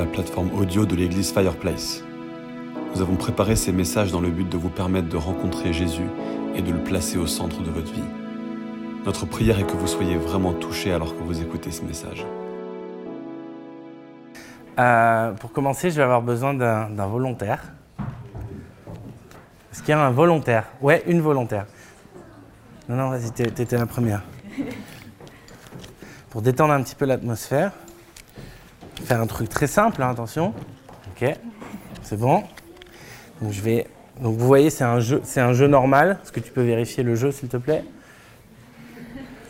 la plateforme audio de l'église Fireplace. Nous avons préparé ces messages dans le but de vous permettre de rencontrer Jésus et de le placer au centre de votre vie. Notre prière est que vous soyez vraiment touchés alors que vous écoutez ce message. Euh, pour commencer, je vais avoir besoin d'un volontaire. Est-ce qu'il y a un volontaire? Ouais, une volontaire. Non, non, vas-y, t'étais la première. Pour détendre un petit peu l'atmosphère, faire un truc très simple, hein, attention. Ok, c'est bon. Donc je vais. Donc vous voyez, c'est un jeu, c'est un jeu normal. Est-ce que tu peux vérifier le jeu, s'il te plaît?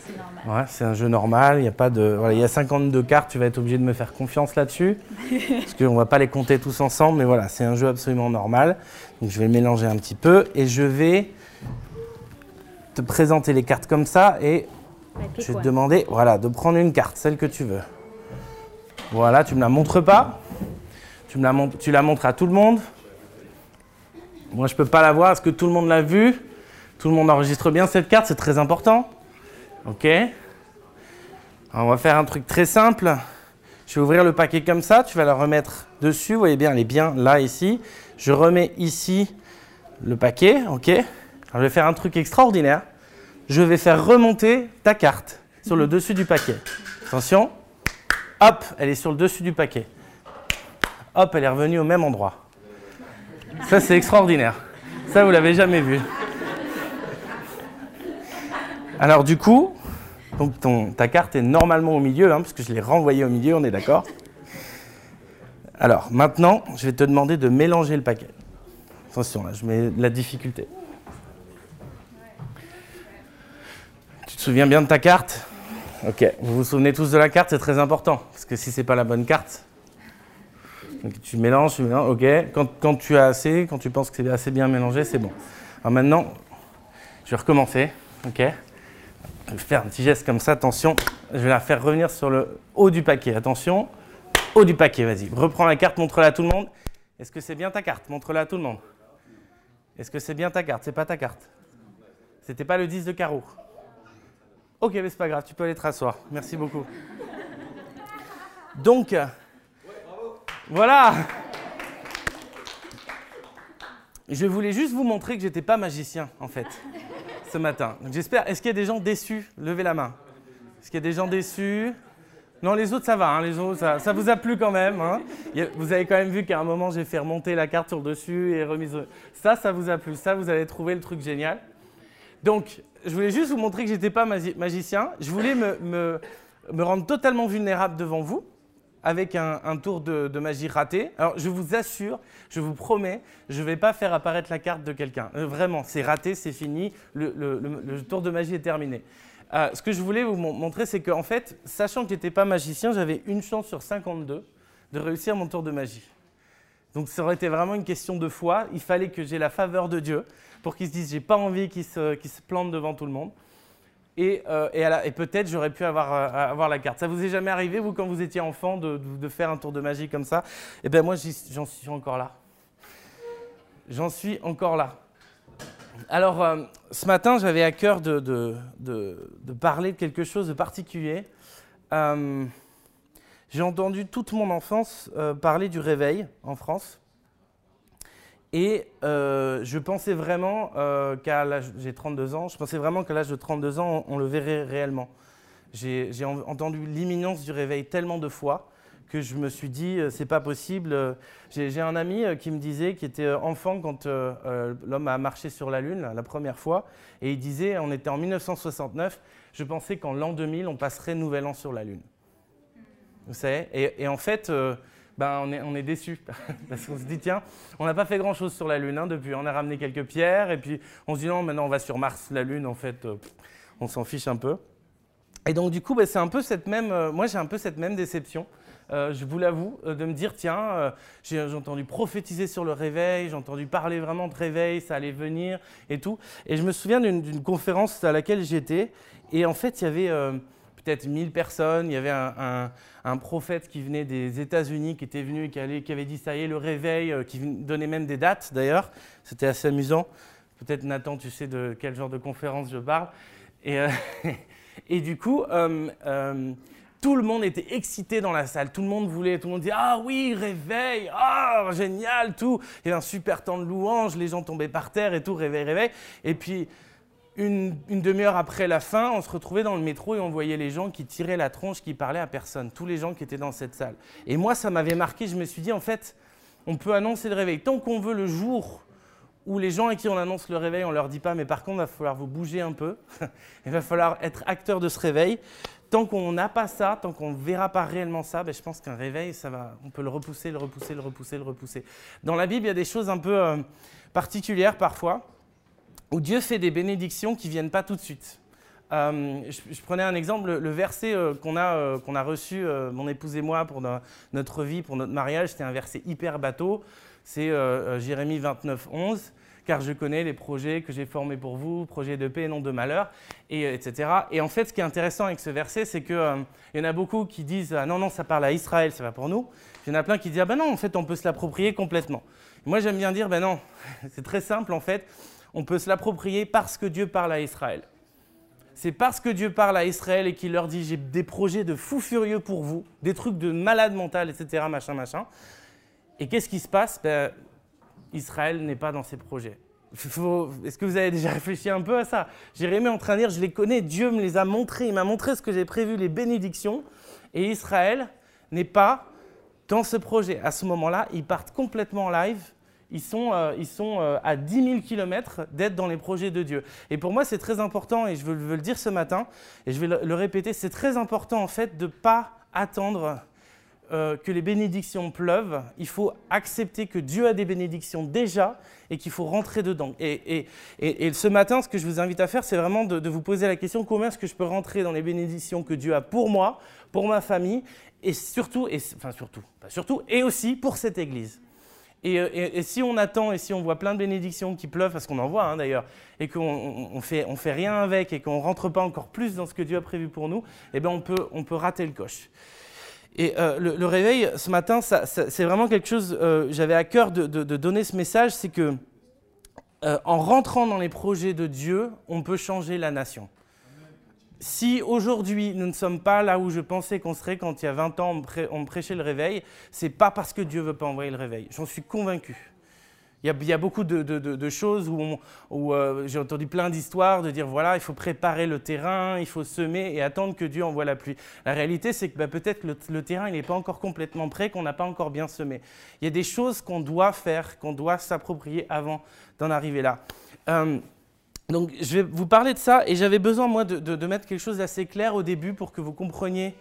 C'est normal. Ouais, c'est un jeu normal, il y a pas de voilà, il y a 52 cartes, tu vas être obligé de me faire confiance là-dessus parce qu'on va pas les compter tous ensemble mais voilà, c'est un jeu absolument normal. Donc je vais mélanger un petit peu et je vais te présenter les cartes comme ça et je vais te demander voilà, de prendre une carte, celle que tu veux. Voilà, tu me la montres pas. Tu me la montres, à tout le monde. Moi, je peux pas la voir, est-ce que tout le monde l'a vue? Tout le monde enregistre bien cette carte, c'est très important. Ok On va faire un truc très simple. Je vais ouvrir le paquet comme ça, tu vas la remettre dessus. Vous voyez bien, elle est bien là, ici. Je remets ici le paquet, ok je vais faire un truc extraordinaire. Je vais faire remonter ta carte sur le dessus du paquet. Attention. Hop, elle est sur le dessus du paquet. Hop, elle est revenue au même endroit. Ça, c'est extraordinaire. Ça, vous l'avez jamais vu. Alors du coup, donc ta carte est normalement au milieu, hein, parce que je l'ai renvoyée au milieu, on est d'accord Alors maintenant, je vais te demander de mélanger le paquet. Attention, là, je mets la difficulté. Tu te souviens bien de ta carte? Ok, vous vous souvenez tous de la carte, c'est très important, parce que si c'est pas la bonne carte, tu mélanges, tu mélanges, ok. Quand, quand tu as assez, quand tu penses que c'est assez bien mélangé, c'est bon. Alors maintenant, je vais recommencer, ok je vais faire un petit geste comme ça, attention. Je vais la faire revenir sur le haut du paquet. Attention, haut du paquet, vas-y. Reprends la carte, montre-la à tout le monde. Est-ce que c'est bien ta carte? Montre-la à tout le monde. Est-ce que c'est bien ta carte? C'est pas ta carte. C'était pas le 10 de carreau. Ok, mais c'est pas grave, tu peux aller te rasseoir. Merci beaucoup. Donc, voilà. Je voulais juste vous montrer que j'étais pas magicien, en fait ce matin. J'espère. Est-ce qu'il y a des gens déçus? Levez la main. Est-ce qu'il y a des gens déçus? Non, les autres ça va. hein, les autres ça, vous a plu quand même. hein. Vous avez quand même vu qu'à un moment j'ai fait remonter la carte sur le dessus et remise. Ça, ça vous a plu. Ça, vous avez trouvé le truc génial. Donc, je voulais juste vous montrer que j'étais pas magi- magicien. Je voulais me, rendre totalement vulnérable devant vous avec un, tour de, magie raté. Alors, je vous assure, je vous promets, je ne vais pas faire apparaître la carte de quelqu'un. Euh, vraiment, c'est raté, c'est fini, le, tour de magie est terminé. Euh, ce que je voulais vous mon- montrer, c'est qu'en fait, sachant que je n'étais pas magicien, j'avais une chance sur 52 de réussir mon tour de magie. Donc ça aurait été vraiment une question de foi. Il fallait que j'ai la faveur de Dieu pour qu'il se dise j'ai pas envie qu'il se, qu'il se plante devant tout le monde. Et, euh, et, peut-être j'aurais pu avoir, euh, avoir la carte. Ça vous est jamais arrivé, vous, quand vous étiez enfant, de, de- faire un tour de magie comme ça? Eh bien, moi, j'en suis encore là. J'en suis encore là. Alors, euh, ce matin, j'avais à cœur de, de- parler de quelque chose de particulier. J'ai entendu toute mon enfance parler du réveil en France. Et euh, je pensais vraiment euh, qu'à l'âge, j'ai 32 ans, je pensais vraiment qu'à l'âge de 32 ans, on, le verrait réellement. J'ai j'ai en- entendu l'imminence du réveil tellement de fois que je me suis dit, euh, c'est pas possible. J'ai un ami euh, qui me disait, qui était enfant quand l'homme a marché sur la Lune la- première fois, et il disait, on était en 1969, je pensais qu'en l'an 2000, on passerait Nouvel An sur la Lune. Vous savez et, en fait, ben, on est, déçus. Parce qu'on se dit, tiens, on n'a pas fait grand-chose sur la Lune hein, depuis. On a ramené quelques pierres, et puis on se dit, non, maintenant on va sur Mars, la Lune, en fait, euh, on s'en fiche un peu. Et donc, du coup, ben, c'est un peu cette même. euh, moi, j'ai un peu cette même déception. euh, je vous l'avoue, de me dire, tiens, j'ai entendu prophétiser sur le réveil, j'ai entendu parler vraiment de réveil, ça allait venir et tout. Et je me souviens d'une conférence à laquelle j'étais, et en fait, il y avait peut-être 1000 personnes, il y avait un, prophète qui venait des États-Unis, qui était venu qui, qui avait dit, ça y est, le réveil, euh, qui donnait même des dates d'ailleurs. C'était assez amusant. Peut-être, Nathan, tu sais de quel genre de conférence je parle. Et, euh, du coup, euh, tout le monde était excité dans la salle, tout le monde voulait, tout le monde disait Ah oui, réveil, ah génial, tout. Il y avait un super temps de louange, les gens tombaient par terre et tout, réveil, réveil. Et puis, une, demi-heure après la fin, on se retrouvait dans le métro et on voyait les gens qui tiraient la tronche, qui parlaient à personne, tous les gens qui étaient dans cette salle. Et moi, ça m'avait marqué, je me suis dit En fait, on peut annoncer le réveil. Tant qu'on veut le jour où les gens à qui on annonce le réveil, on leur dit pas, mais par contre, il va falloir vous bouger un peu, il va falloir être acteur de ce réveil. Tant qu'on n'a pas ça, tant qu'on ne verra pas réellement ça, ben, je pense qu'un réveil, ça va, on peut le repousser, le repousser, le repousser, le repousser. Dans la Bible, il y a des choses un peu euh, particulières parfois, où Dieu fait des bénédictions qui ne viennent pas tout de suite. Euh, je, prenais un exemple, le, verset euh, qu'on a, euh, a reçu, mon épouse et moi, pour no, notre vie, pour notre mariage, c'était un verset hyper bateau. C'est Jérémie 29, 11 car je connais les projets que j'ai formés pour vous, projets de paix et non de malheur, et, etc. Et en fait, ce qui est intéressant avec ce verset, c'est qu'il y en a beaucoup qui disent ah, non, non, ça parle à Israël, ça va pour nous. Il y en a plein qui disent ah ben non, en fait, on peut se l'approprier complètement. Moi, j'aime bien dire ben non, c'est très simple en fait, on peut se l'approprier parce que Dieu parle à Israël. C'est parce que Dieu parle à Israël et qu'il leur dit j'ai des projets de fous furieux pour vous, des trucs de malade mental, etc., machin, machin. Et qu'est-ce qui se passe? Ben, Israël n'est pas dans ses projets. Est-ce que vous avez déjà réfléchi un peu à ça? Jérémie est en train de dire, je les connais, Dieu me les a montrés, il m'a montré ce que j'ai prévu, les bénédictions, et Israël n'est pas dans ce projet. À ce moment-là, ils partent complètement en live, ils sont, euh, ils sont euh, à 10 000 km d'être dans les projets de Dieu. Et pour moi, c'est très important, et je veux, le dire ce matin, et je vais le, répéter, c'est très important en fait de ne pas attendre euh, que les bénédictions pleuvent, il faut accepter que Dieu a des bénédictions déjà et qu'il faut rentrer dedans. Et, ce matin, ce que je vous invite à faire, c'est vraiment de, vous poser la question comment est-ce que je peux rentrer dans les bénédictions que Dieu a pour moi, pour ma famille, et surtout, enfin surtout, surtout, et aussi pour cette Église? Et, et, si on attend et si on voit plein de bénédictions qui pleuvent, parce qu'on en voit hein, d'ailleurs, et qu'on ne fait, on fait rien avec et qu'on ne rentre pas encore plus dans ce que Dieu a prévu pour nous, eh bien on peut, on peut rater le coche. Et euh, le, réveil, ce matin, c'est vraiment quelque chose, euh, j'avais à cœur de, donner ce message, c'est que euh, en rentrant dans les projets de Dieu, on peut changer la nation. Si aujourd'hui nous ne sommes pas là où je pensais qu'on serait quand il y a 20 ans on, prê prêchait le réveil, c'est pas parce que Dieu veut pas envoyer le réveil. J'en suis convaincu. Il y, a, beaucoup de, choses où, euh, j'ai entendu plein d'histoires de dire voilà, il faut préparer le terrain, il faut semer et attendre que Dieu envoie la pluie. La réalité, c'est que bah, peut-être le, le, terrain n'est pas encore complètement prêt, qu'on n'a pas encore bien semé. Il y a des choses qu'on doit faire, qu'on doit s'approprier avant d'en arriver là. Euh, donc, je vais vous parler de ça et j'avais besoin, moi, de, mettre quelque chose d'assez clair au début pour que vous compreniez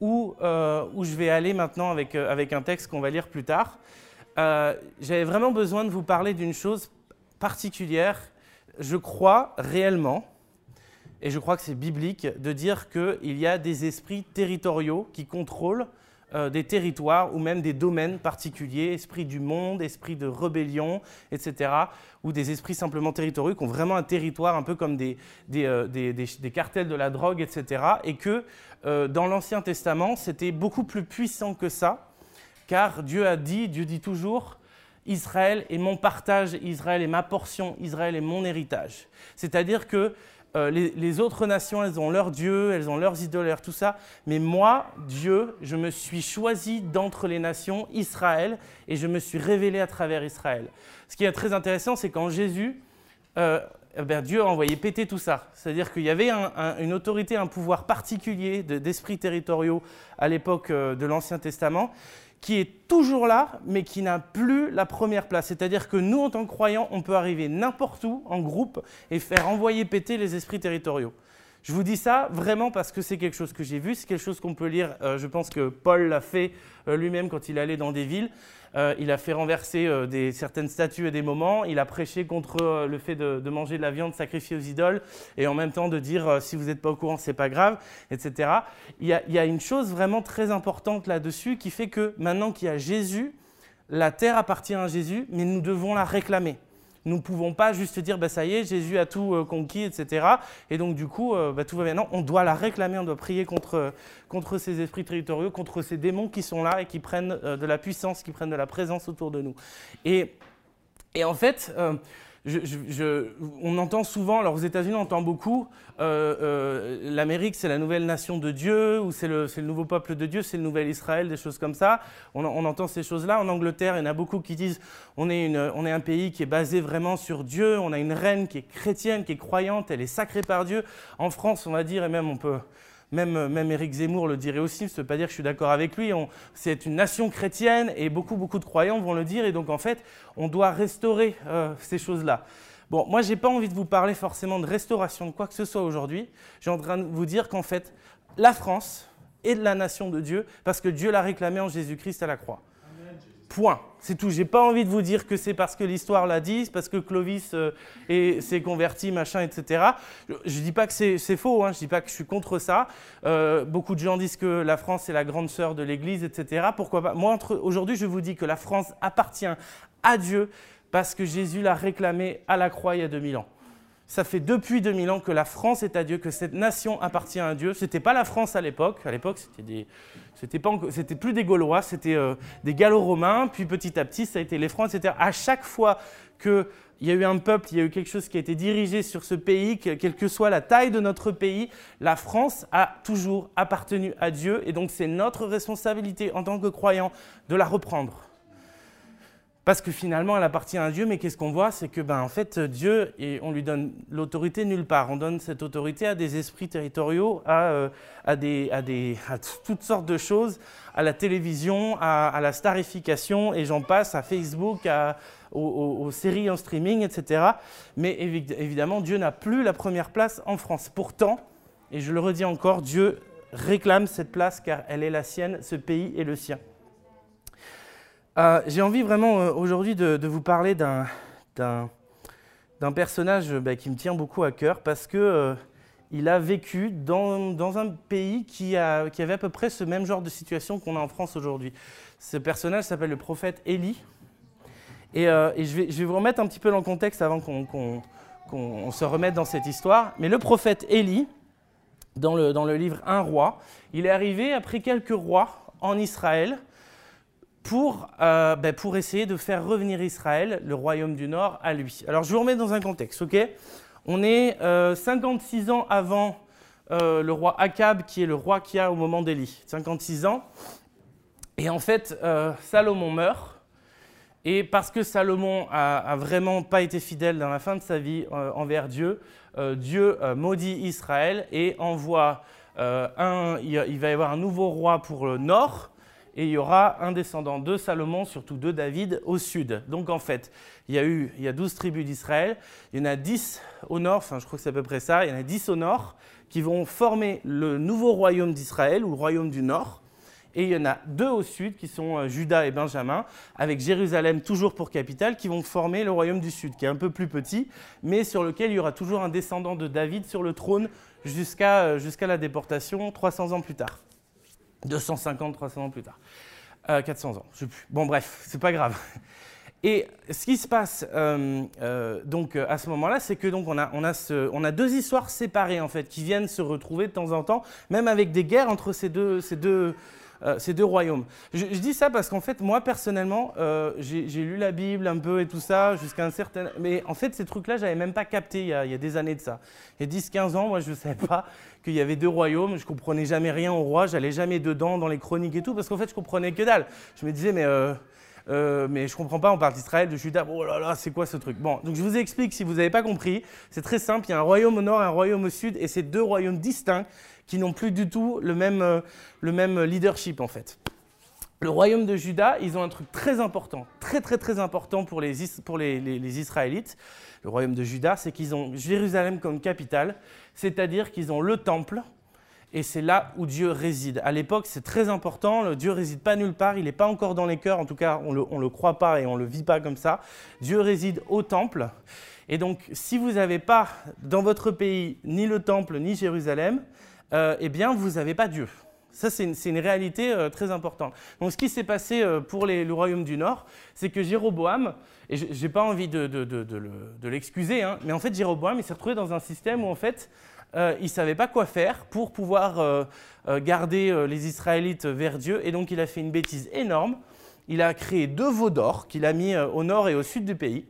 où, euh, où je vais aller maintenant avec, euh, avec un texte qu'on va lire plus tard euh, j'avais vraiment besoin de vous parler d'une chose particulière. Je crois réellement, et je crois que c'est biblique, de dire qu'il y a des esprits territoriaux qui contrôlent euh, des territoires ou même des domaines particuliers, esprits du monde, esprits de rébellion, etc., ou des esprits simplement territoriaux qui ont vraiment un territoire un peu comme des, des, euh, des cartels de la drogue, etc., et que euh, dans l'Ancien Testament, c'était beaucoup plus puissant que ça, car Dieu a dit, Dieu dit toujours, Israël est mon partage, Israël est ma portion, Israël est mon héritage. C'est-à-dire que euh, les, autres nations, elles ont leurs dieux, elles ont leurs idoles, tout ça, mais moi, Dieu, je me suis choisi d'entre les nations Israël et je me suis révélé à travers Israël. Ce qui est très intéressant, c'est qu'en Jésus, euh, eh bien, Dieu a envoyé péter tout ça. C'est-à-dire qu'il y avait un, un, une autorité, un pouvoir particulier d'esprits de, territoriaux à l'époque euh, de l'Ancien Testament qui est toujours là, mais qui n'a plus la première place. C'est-à-dire que nous, en tant que croyants, on peut arriver n'importe où, en groupe, et faire envoyer péter les esprits territoriaux. Je vous dis ça vraiment parce que c'est quelque chose que j'ai vu, c'est quelque chose qu'on peut lire, euh, je pense que Paul l'a fait euh, lui-même quand il allait dans des villes. Euh, il a fait renverser des, certaines statues et des moments. Il a prêché contre le fait de, manger de la viande sacrifiée aux idoles et en même temps de dire si vous n'êtes pas au courant, c'est pas grave, etc. Il y a une chose vraiment très importante là-dessus qui fait que maintenant qu'il y a Jésus, la terre appartient à Jésus, mais nous devons la réclamer. Nous ne pouvons pas juste dire bah, ça y est, Jésus a tout euh, conquis, etc. Et donc du coup, euh, bah, tout va bien. Non, on doit la réclamer, on doit prier contre, contre ces esprits territoriaux, contre ces démons qui sont là et qui prennent euh, de la puissance, qui prennent de la présence autour de nous. Et en fait, on entend souvent, alors aux États-Unis, on entend beaucoup, euh, euh, l'Amérique, c'est la nouvelle nation de Dieu, ou c'est le, nouveau peuple de Dieu, c'est le nouvel Israël, des choses comme ça. On, entend ces choses-là. En Angleterre, il y en a beaucoup qui disent on est, on est un pays qui est basé vraiment sur Dieu, on a une reine qui est chrétienne, qui est croyante, elle est sacrée par Dieu. En France, on va dire, et même on peut même, Éric Zemmour le dirait aussi, ça ne veut pas dire que je suis d'accord avec lui, c'est une nation chrétienne et beaucoup, beaucoup de croyants vont le dire, et donc en fait, on doit restaurer euh, ces choses-là. Bon, moi, je n'ai pas envie de vous parler forcément de restauration de quoi que ce soit aujourd'hui. J'ai en train de vous dire qu'en fait, la France est de la nation de Dieu parce que Dieu l'a réclamé en Jésus-Christ à la croix. Point. C'est tout. J'ai pas envie de vous dire que c'est parce que l'histoire l'a dit, parce que Clovis euh, s'est converti, machin, etc. Je, ne dis pas que c'est faux. Hein, je dis pas que je suis contre ça. Euh, beaucoup de gens disent que la France est la grande sœur de l'Église, etc. Pourquoi pas? Moi, aujourd'hui, je vous dis que la France appartient à Dieu parce que Jésus l'a réclamé à la croix il y a 2000 ans. Ça fait depuis 2000 ans que la France est à Dieu, que cette nation appartient à Dieu. Ce n'était pas la France à l'époque. À l'époque, c'était plus des Gaulois, c'était euh, des Gallo-Romains, puis petit à petit, ça a été les Francs, etc. À chaque fois qu'il y a eu un peuple, il y a eu quelque chose qui a été dirigé sur ce pays, quelle que soit la taille de notre pays, la France a toujours appartenu à Dieu, et donc c'est notre responsabilité en tant que croyants de la reprendre. Parce que finalement, elle appartient à Dieu, mais qu'est-ce qu'on voit? C'est que, ben, en fait, Dieu, et on lui donne l'autorité nulle part. On donne cette autorité à des esprits territoriaux, à, euh, à, des, à, des, toutes sortes de choses, à la télévision, à, la starification, et j'en passe, à Facebook, à, aux, séries en streaming, etc. Mais évidemment, Dieu n'a plus la première place en France. Pourtant, et je le redis encore, Dieu réclame cette place car elle est la sienne, ce pays est le sien. Euh, j'ai envie vraiment euh, aujourd'hui de, vous parler d'un, personnage bah, qui me tient beaucoup à cœur parce qu'il euh, a vécu dans, un pays qui, avait à peu près ce même genre de situation qu'on a en France aujourd'hui. Ce personnage s'appelle le prophète Élie. Et, je, vais, vous remettre un petit peu dans le contexte avant qu'on, se remette dans cette histoire. Mais le prophète Élie, dans le livre Un roi, il est arrivé après quelques rois en Israël pour, euh, ben, pour essayer de faire revenir Israël, le royaume du Nord, à lui. Alors je vous remets dans un contexte, ok? On est 56 euh, ans avant euh, le roi Akab, qui est le roi qui a au moment d'Élie. 56 ans. Et en fait, Salomon meurt. Et parce que Salomon a, a, vraiment pas été fidèle dans la fin de sa vie envers Dieu, Dieu maudit Israël et envoie un. Il, va y avoir un nouveau roi pour le nord et il y aura un descendant de Salomon, surtout de David, au sud. Donc en fait, il y a eu il y a 12 tribus d'Israël, il y en a 10 au nord, enfin je crois que c'est à peu près ça, il y en a 10 au nord qui vont former le nouveau royaume d'Israël ou le royaume du nord. Et il y en a deux au sud qui sont euh, Juda et Benjamin, avec Jérusalem toujours pour capitale, qui vont former le royaume du sud, qui est un peu plus petit, mais sur lequel il y aura toujours un descendant de David sur le trône jusqu'à euh, la déportation 300 ans plus tard. 250, 300 ans plus tard. 400 euh, ans, je sais plus. Bon, bref, c'est pas grave. Et ce qui se passe euh, euh, donc à ce moment-là, c'est que donc on a, on, a on a deux histoires séparées en fait qui viennent se retrouver de temps en temps, même avec des guerres entre ces deux, ces deux, ces deux royaumes. Je, dis ça parce qu'en fait, moi personnellement, euh, j'ai lu la Bible un peu et tout ça, jusqu'à un certain. Mais en fait, ces trucs-là, j'avais même pas capté il y, a, des années de ça. Il y a 10-15 ans, moi, je ne savais pas qu'il y avait deux royaumes, je comprenais jamais rien au roi, j'allais jamais dedans dans les chroniques et tout, parce qu'en fait, je comprenais que dalle. Je me disais, mais. Euh, euh, mais je comprends pas, on parle d'Israël, de Juda, oh là là, c'est quoi ce truc? Bon, donc je vous explique si vous n'avez pas compris. C'est très simple, il y a un royaume au nord un royaume au sud, et c'est deux royaumes distincts qui n'ont plus du tout le même, euh, le même leadership en fait. Le royaume de Juda, ils ont un truc très important, très très très important pour les, Israélites. Le royaume de Juda, c'est qu'ils ont Jérusalem comme capitale, c'est-à-dire qu'ils ont le temple, et c'est là où Dieu réside. À l'époque, c'est très important, le Dieu réside pas nulle part, il n'est pas encore dans les cœurs, en tout cas, on ne le, croit pas et on ne le vit pas comme ça. Dieu réside au temple. Et donc, si vous n'avez pas dans votre pays ni le temple ni Jérusalem, euh, eh bien, vous n'avez pas Dieu. Ça, c'est une, réalité euh, très importante. Donc, ce qui s'est passé euh, pour le royaume du Nord, c'est que Jéroboam, et je n'ai pas envie de, l'excuser, hein, mais en fait, Jéroboam, il s'est retrouvé dans un système où, en fait, il ne savait pas quoi faire pour pouvoir garder les Israélites vers Dieu, et donc il a fait une bêtise énorme. Il a créé deux veaux d'or qu'il a mis au nord et au sud du pays.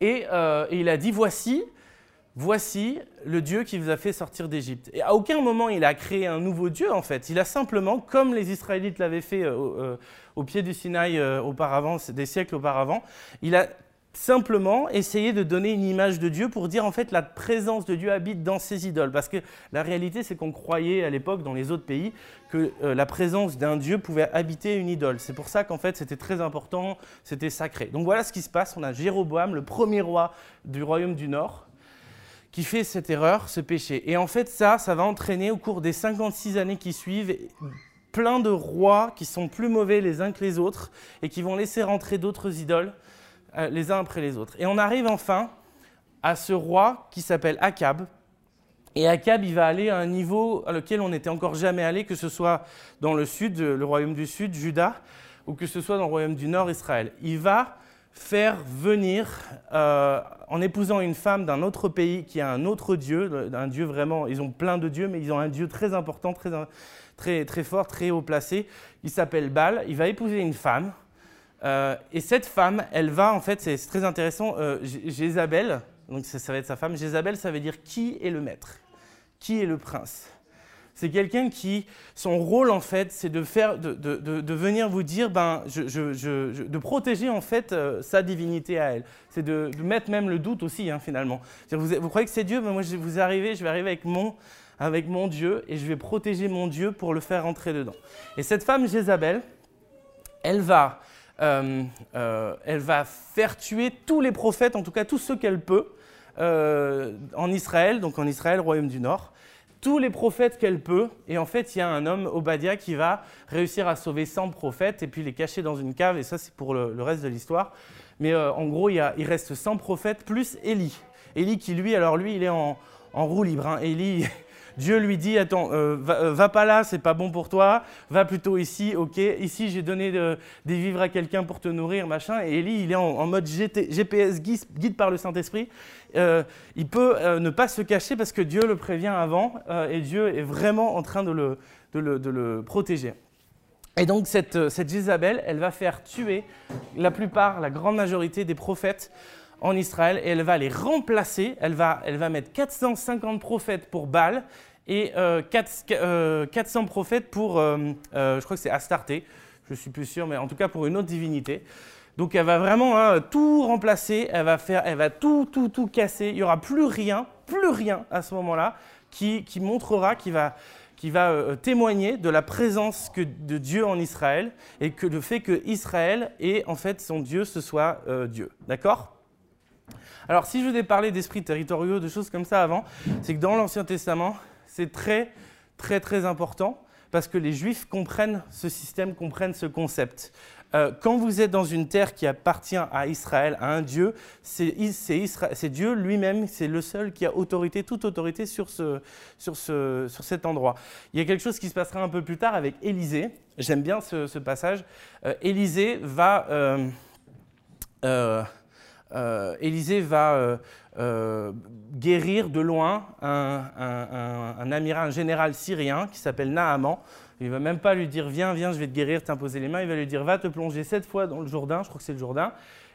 Et, et il a dit, voici, voici le Dieu qui vous a fait sortir d'Égypte. Et à aucun moment il a créé un nouveau Dieu en fait. Il a simplement, comme les Israélites l'avaient fait euh, au, euh, au pied du Sinaï euh, auparavant, des siècles auparavant, il a simplement essayé de donner une image de Dieu pour dire en fait la présence de Dieu habite dans ces idoles. Parce que la réalité c'est qu'on croyait à l'époque dans les autres pays que la présence d'un Dieu pouvait habiter une idole. C'est pour ça qu'en fait c'était très important, c'était sacré. Donc voilà ce qui se passe. On a Jéroboam, le premier roi du royaume du Nord, qui fait cette erreur, ce péché. Et en fait, ça, ça va entraîner au cours des 56 années qui suivent plein de rois qui sont plus mauvais les uns que les autres et qui vont laisser rentrer d'autres idoles euh, les uns après les autres. Et on arrive enfin à ce roi qui s'appelle Akab. Et Akab, il va aller à un niveau à lequel on n'était encore jamais allé, que ce soit dans le sud, le royaume du sud, Juda, ou que ce soit dans le royaume du nord, Israël. Il va faire venir, euh, en épousant une femme d'un autre pays qui a un autre dieu, un dieu vraiment, ils ont plein de dieux, mais ils ont un dieu très important, très, très, très fort, très haut placé. Il s'appelle Baal. Il va épouser une femme. Euh, et cette femme, elle va, en fait, c'est très intéressant, euh, Jézabel, donc ça, ça va être sa femme, Jézabel, ça veut dire qui est le maître, qui est le prince? C'est quelqu'un qui, son rôle en fait, c'est de de, venir vous dire, ben, de protéger en fait euh, sa divinité à elle. C'est de, mettre même le doute aussi hein, finalement. Vous, vous, croyez que c'est Dieu, ben, moi je vous arriver, je vais arriver avec mon, avec mon Dieu et je vais protéger mon Dieu pour le faire entrer dedans. Et cette femme Jézabel, elle va, euh, euh, elle va faire tuer tous les prophètes, en tout cas tous ceux qu'elle peut, en Israël, donc en Israël, royaume du Nord tous les prophètes qu'elle peut. Et en fait, il y a un homme, Obadiah, qui va réussir à sauver 100 prophètes et puis les cacher dans une cave. Et ça, c'est pour le, reste de l'histoire. Mais euh, en gros, il, reste 100 prophètes plus Élie. Élie qui, lui, alors lui, il est en, en roue libre. Hein. Élie, Dieu lui dit Attends, euh, va, euh, va, pas là, c'est pas bon pour toi, va plutôt ici, ok. Ici, j'ai donné de, des vivres à quelqu'un pour te nourrir, machin. Et Élie, il est en, mode GPS, guide, par le Saint-Esprit. Euh, il peut euh, ne pas se cacher parce que Dieu le prévient avant euh, et Dieu est vraiment en train de le, de le, de le protéger. Et donc, cette, euh, cette Jézabel, elle va faire tuer la plupart, la grande majorité des prophètes en Israël et elle va les remplacer. Elle va, elle va mettre 450 prophètes pour Baal et euh, 4, euh, 400 prophètes pour, euh, je crois que c'est Astarté, je suis plus sûr, mais en tout cas pour une autre divinité. Donc elle va vraiment hein, tout remplacer, elle va, faire, elle va tout, tout, tout casser. Il n'y aura plus rien, plus rien à ce moment-là qui, qui montrera, qui va, qui va euh, témoigner de la présence que, de Dieu en Israël et que le fait que Israël et en fait son Dieu ce soit euh, Dieu. D'accord? Alors si je vous ai parlé d'esprits territoriaux, de choses comme ça avant, c'est que dans l'Ancien Testament, c'est très très très important parce que les Juifs comprennent ce système, comprennent ce concept. Euh, quand vous êtes dans une terre qui appartient à Israël, à un Dieu, c'est Dieu lui-même, c'est le seul qui a autorité, toute autorité sur, ce, sur, ce, sur cet endroit. Il y a quelque chose qui se passera un peu plus tard avec Élisée. J'aime bien ce, passage. Euh, Élisée va, euh, euh, Élisée va guérir de loin un, un, amiral, général syrien qui s'appelle Naaman. Il ne va même pas lui dire Viens, viens, je vais te guérir, t'imposer les mains. Il va lui dire Va te plonger sept fois dans le Jourdain, je crois que c'est le Jourdain.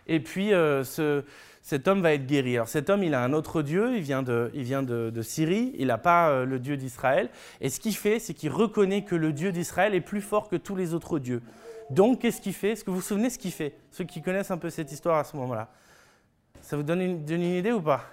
Et puis euh, ce, cet homme va être guéri. Alors cet homme, il a un autre Dieu, il vient de, de, Syrie, il n'a pas euh, le Dieu d'Israël. Et ce qu'il fait, c'est qu'il reconnaît que le Dieu d'Israël est plus fort que tous les autres dieux. Donc qu'est-ce qu'il fait? Est-ce que vous vous souvenez ce qu'il fait? Ceux qui connaissent un peu cette histoire à ce moment-là. Ça vous donne une, idée ou pas?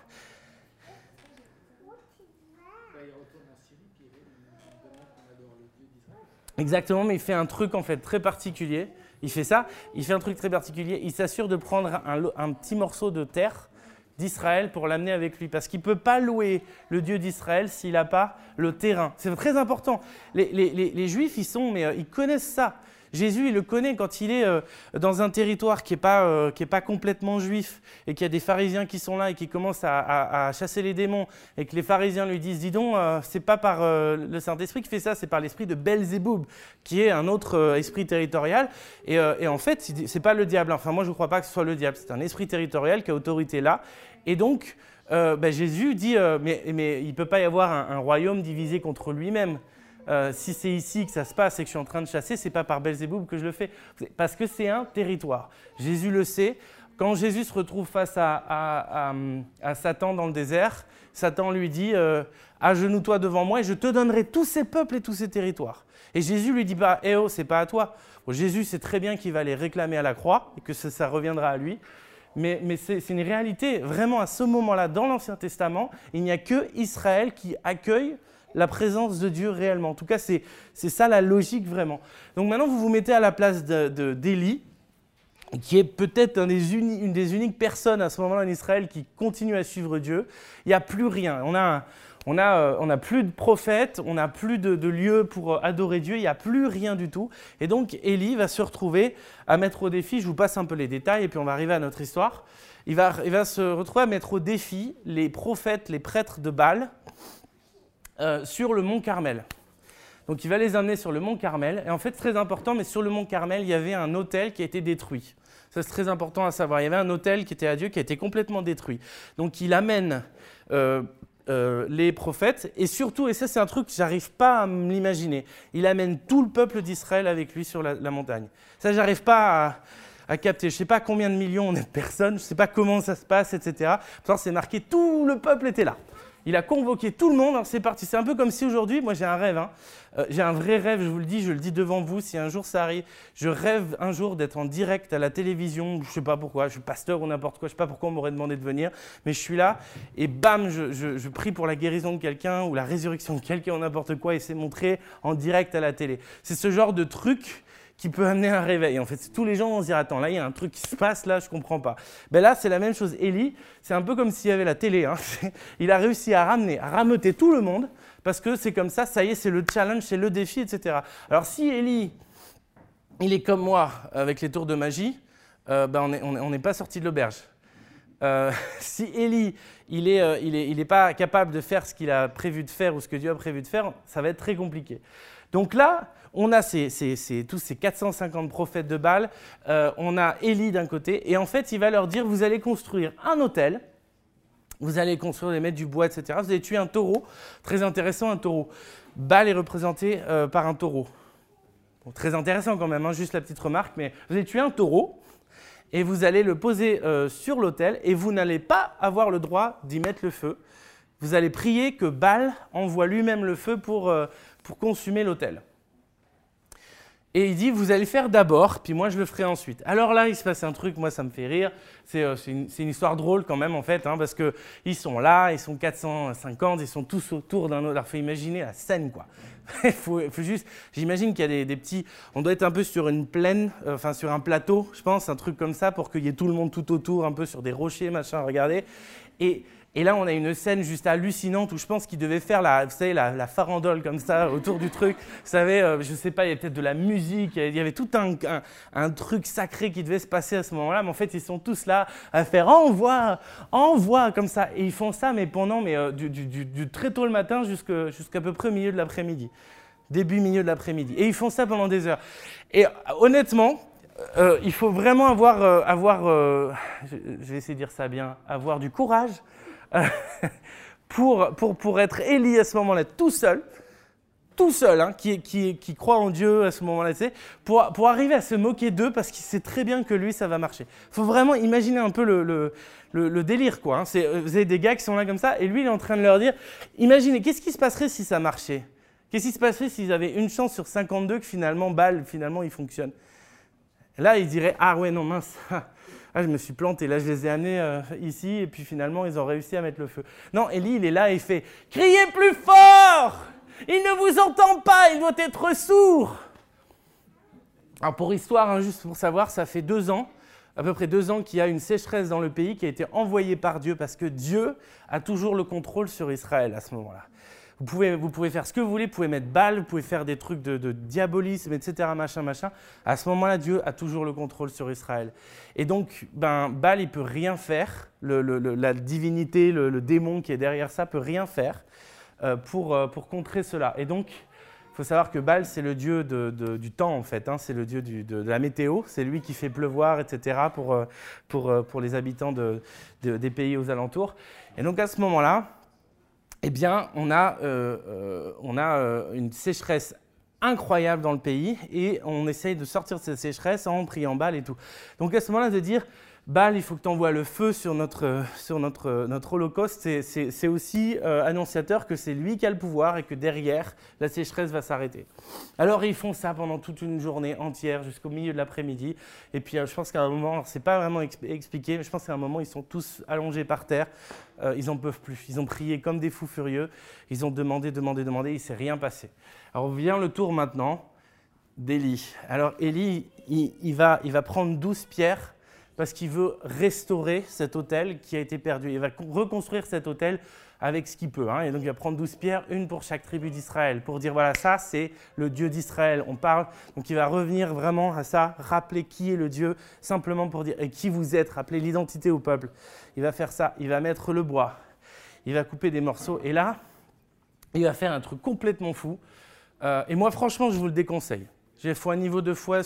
Exactement, mais il fait un truc en fait très particulier. Il fait ça, il fait un truc très particulier. Il s'assure de prendre un, petit morceau de terre d'Israël pour l'amener avec lui. Parce qu'il ne peut pas louer le Dieu d'Israël s'il n'a pas le terrain. C'est très important. Les, Juifs, ils, sont, mais, euh, ils connaissent ça. Jésus, il le connaît quand il est euh, dans un territoire qui n'est pas, euh, pas complètement juif et qu'il y a des pharisiens qui sont là et qui commencent à, chasser les démons et que les pharisiens lui disent Dis donc, euh, c'est pas par le Saint-Esprit qui fait ça, c'est par l'esprit de Belzéboub, qui est un autre esprit territorial. Et, en fait, c'est pas le diable. Enfin, moi, je ne crois pas que ce soit le diable. C'est un esprit territorial qui a autorité là. Et donc, ben, Jésus dit mais, mais, il ne peut pas y avoir un royaume divisé contre lui-même. Euh, si c'est ici que ça se passe et que je suis en train de chasser, c'est pas par Belzéboub que je le fais, parce que c'est un territoire. Jésus le sait. quand Jésus se retrouve face à, Satan dans le désert, Satan lui dit euh, Agenouille-toi devant moi et je te donnerai tous ces peuples et tous ces territoires. Et Jésus lui dit pas Eh oh, c'est pas à toi. Jésus sait très bien qu'il va les réclamer à la croix et que ça, reviendra à lui. Mais, mais c'est c'est une réalité, vraiment à ce moment-là, dans l'Ancien Testament, il n'y a que Israël qui accueille la présence de Dieu réellement. En tout cas, c'est ça la logique vraiment. Donc maintenant, vous vous mettez à la place de- de- d'Élie, qui est peut-être une des uniques personnes à ce moment-là en Israël qui continue à suivre Dieu. Il n'y a plus rien. On a, on a, euh, on a plus de prophètes, on n'a plus de, de lieux pour euh, adorer Dieu, il n'y a plus rien du tout. Et donc Élie va se retrouver à mettre au défi, je vous passe un peu les détails et puis on va arriver à notre histoire. Il va, il va se retrouver à mettre au défi les prophètes, les prêtres de Baal euh, sur le mont Carmel. Donc il va les amener sur le mont Carmel. Et en fait, très important, mais sur le mont Carmel, il y avait un hôtel qui a été détruit. Ça, c'est très important à savoir. Il y avait un hôtel qui était à Dieu qui a été complètement détruit. Donc il amène euh, euh, les prophètes et surtout, et ça c'est un truc que j'arrive pas à l'imaginer, il amène tout le peuple d'Israël avec lui sur la, montagne. Ça, j'arrive pas à, à capter. Je sais pas combien de millions on est de personnes, je sais pas comment ça se passe, etc. Pourtant, c'est marqué tout le peuple était là. Il a convoqué tout le monde, alors c'est parti. C'est un peu comme si aujourd'hui, moi j'ai un rêve, hein. Euh, j'ai un vrai rêve, je vous le dis, je le dis devant vous, si un jour ça arrive, je rêve un jour d'être en direct à la télévision, je sais pas pourquoi, je suis pasteur ou n'importe quoi, je sais pas pourquoi on m'aurait demandé de venir, mais je suis là, et bam, je- je prie pour la guérison de quelqu'un ou la résurrection de quelqu'un ou n'importe quoi, et c'est montré en direct à la télé. C'est ce genre de truc qui peut amener un réveil. En fait, tous les gens vont se dire attends, là il y a un truc qui se passe là, je comprends pas. Ben là, c'est la même chose. Élie, c'est un peu comme s'il y avait la télé. hein. Il a réussi à ramener, à rameuter tout le monde parce que c'est comme ça. Ça y est, c'est le challenge, c'est le défi, etc. Alors si Élie, il est comme moi avec les tours de magie, euh, ben on n'est pas sorti de l'auberge. Euh, si Élie, il n'est est, il est, il est pas capable de faire ce qu'il a prévu de faire ou ce que Dieu a prévu de faire, ça va être très compliqué. Donc là, on a tous ces 450 prophètes de Baal, euh, on a Élie d'un côté, et en fait, il va leur dire, vous allez construire un hôtel, vous allez construire, et mettre du bois, etc. Vous allez tuer un taureau, très intéressant, un taureau. Baal est représenté euh, par un taureau. Très intéressant quand même, hein, juste la petite remarque, mais vous allez tuer un taureau, et vous allez le poser euh, sur l'autel, et vous n'allez pas avoir le droit d'y mettre le feu. Vous allez prier que Baal envoie lui-même le feu pour, euh, pour consumer l'autel. Et il dit, vous allez faire d'abord, puis moi je le ferai ensuite. Alors là, il se passe un truc, moi ça me fait rire. C'est euh, une, histoire drôle quand même en fait, hein, parce qu'ils sont là, ils sont 450, ils sont tous autour d'un autre. Alors faut imaginer la scène quoi. Faut, faut juste, j'imagine qu'il y a des, des petits, on doit être un peu sur une plaine, euh, enfin sur un plateau, je pense, un truc comme ça, pour qu'il y ait tout le monde tout autour, un peu sur des rochers, machin, regardez. Et, et là, on a une scène juste hallucinante où je pense qu'il devait faire la, vous savez, la, farandole comme ça autour du truc. Vous savez, euh, je sais pas, il y avait peut-être de la musique, il y avait tout un, truc sacré qui devait se passer à ce moment-là. Mais en fait, ils sont tous là à faire envoie, envoie comme ça. Et ils font ça, mais pendant mais, euh, du, très tôt le matin jusqu'à peu près au milieu de l'après-midi. Début, milieu de l'après-midi. Et ils font ça pendant des heures. Et euh, honnêtement, euh, il faut vraiment avoir, avoir je, vais essayer de dire ça bien, avoir du courage pour, pour, pour être Élie à ce moment-là, tout seul, tout seul, hein, qui, qui, qui croit en Dieu à ce moment-là, pour, pour arriver à se moquer d'eux parce qu'il sait très bien que lui, ça va marcher. Il faut vraiment imaginer un peu le, le, délire, quoi. hein. C'est, vous avez des gars qui sont là comme ça, et lui, il est en train de leur dire, imaginez, qu'est-ce qui se passerait si ça marchait? Qu'est-ce qui se passerait s'ils avaient une chance sur 52 que finalement, balle, finalement, il fonctionne Là, ils diraient, ah ouais, non, mince, ah, je me suis planté, là, je les ai amenés euh, ici, et puis finalement, ils ont réussi à mettre le feu. Non, Élie, il est là et il fait, criez plus fort Il ne vous entend pas, il doit être sourd Alors, pour histoire, hein, juste pour savoir, ça fait deux ans, à peu près deux ans qu'il y a une sécheresse dans le pays qui a été envoyée par Dieu, parce que Dieu a toujours le contrôle sur Israël à ce moment-là. Vous pouvez, vous pouvez faire ce que vous voulez, vous pouvez mettre balle, vous pouvez faire des trucs de, diabolisme, etc., machin, machin. À ce moment-là, Dieu a toujours le contrôle sur Israël. Et donc, ben, Baal, il peut rien faire. La divinité, le, démon qui est derrière ça, peut rien faire euh, pour, euh, pour contrer cela. Et donc, il faut savoir que Baal, c'est le dieu du temps, en fait. hein. C'est le dieu de, de la météo. C'est lui qui fait pleuvoir, etc., pour, euh, pour, pour les habitants de- de- des pays aux alentours. Et donc, à ce moment-là, eh bien, on a, euh, euh, on a euh, une sécheresse incroyable dans le pays et on essaye de sortir de cette sécheresse en priant balle et tout. Donc à ce moment-là, de dire, Baal, il faut que tu envoies le feu sur notre, sur notre, notre holocauste. C'est aussi euh, annonciateur que c'est lui qui a le pouvoir et que derrière, la sécheresse va s'arrêter. Alors ils font ça pendant toute une journée entière jusqu'au milieu de l'après-midi. Et puis euh, je pense qu'à un moment, c'est pas vraiment expliqué, mais je pense qu'à un moment, ils sont tous allongés par terre. Euh, ils n'en peuvent plus. Ils ont prié comme des fous furieux. Ils ont demandé, demandé, demandé. Il ne s'est rien passé. Alors vient le tour maintenant d'Élie. Alors Élie, il, il, va, il va prendre 12 pierres parce qu'il veut restaurer cet hôtel qui a été perdu. Il va reconstruire cet hôtel avec ce qu'il peut. Hein. Et donc il va prendre 12 pierres, une pour chaque tribu d'Israël, pour dire voilà, ça c'est le Dieu d'Israël. On parle, donc il va revenir vraiment à ça, rappeler qui est le Dieu, simplement pour dire et qui vous êtes, rappeler l'identité au peuple. Il va faire ça, il va mettre le bois, il va couper des morceaux, et là, il va faire un truc complètement fou. Euh, et moi, franchement, je vous le déconseille. J'ai foi niveau de foi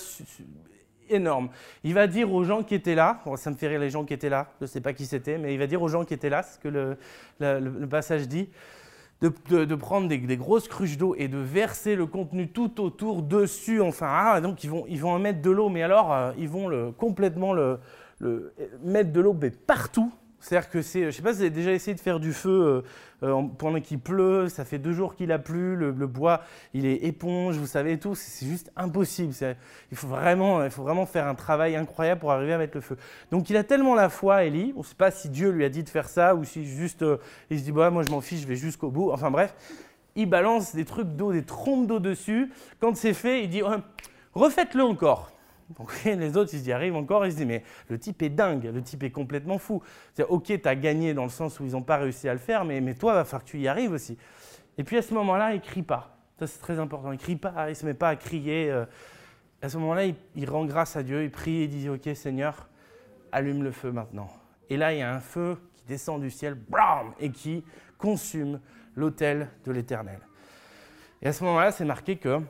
énorme. Il va dire aux gens qui étaient là, ça me fait rire les gens qui étaient là, je ne sais pas qui c'était, mais il va dire aux gens qui étaient là, ce que le, passage dit, de, prendre des, grosses cruches d'eau et de verser le contenu tout autour, dessus, enfin, ah, donc ils vont, ils vont en mettre de l'eau, mais alors euh, ils vont complètement le, mettre de l'eau partout, c'est-à-dire que c'est, je sais pas si vous avez déjà essayé de faire du feu euh, pendant qu'il pleut, ça fait deux jours qu'il a plu, le, bois il est éponge, vous savez tout, c'est, juste impossible. il, faut vraiment, il faut vraiment faire un travail incroyable pour arriver à mettre le feu. Donc il a tellement la foi, Élie, on ne sait pas si Dieu lui a dit de faire ça ou si juste euh, il se dit bah, moi je m'en fiche, je vais jusqu'au bout. Enfin bref, il balance des trucs d'eau, des trompes d'eau dessus. Quand c'est fait, il dit refaites-le encore. Donc, les autres, ils y arrivent encore, ils se disent, mais le type est dingue, le type est complètement fou. C'est ok, tu as gagné dans le sens où ils n'ont pas réussi à le faire, mais, mais toi, il va falloir que tu y arrives aussi. Et puis à ce moment-là, il ne crie pas. Ça, c'est très important. Il ne crie pas, il ne se met pas à crier. Euh. À ce moment-là, il, rend grâce à Dieu, il prie et dit, ok, Seigneur, allume le feu maintenant. Et là, il y a un feu qui descend du ciel, blam, et qui consume l'autel de l'Éternel. Et à ce moment-là, c'est marqué que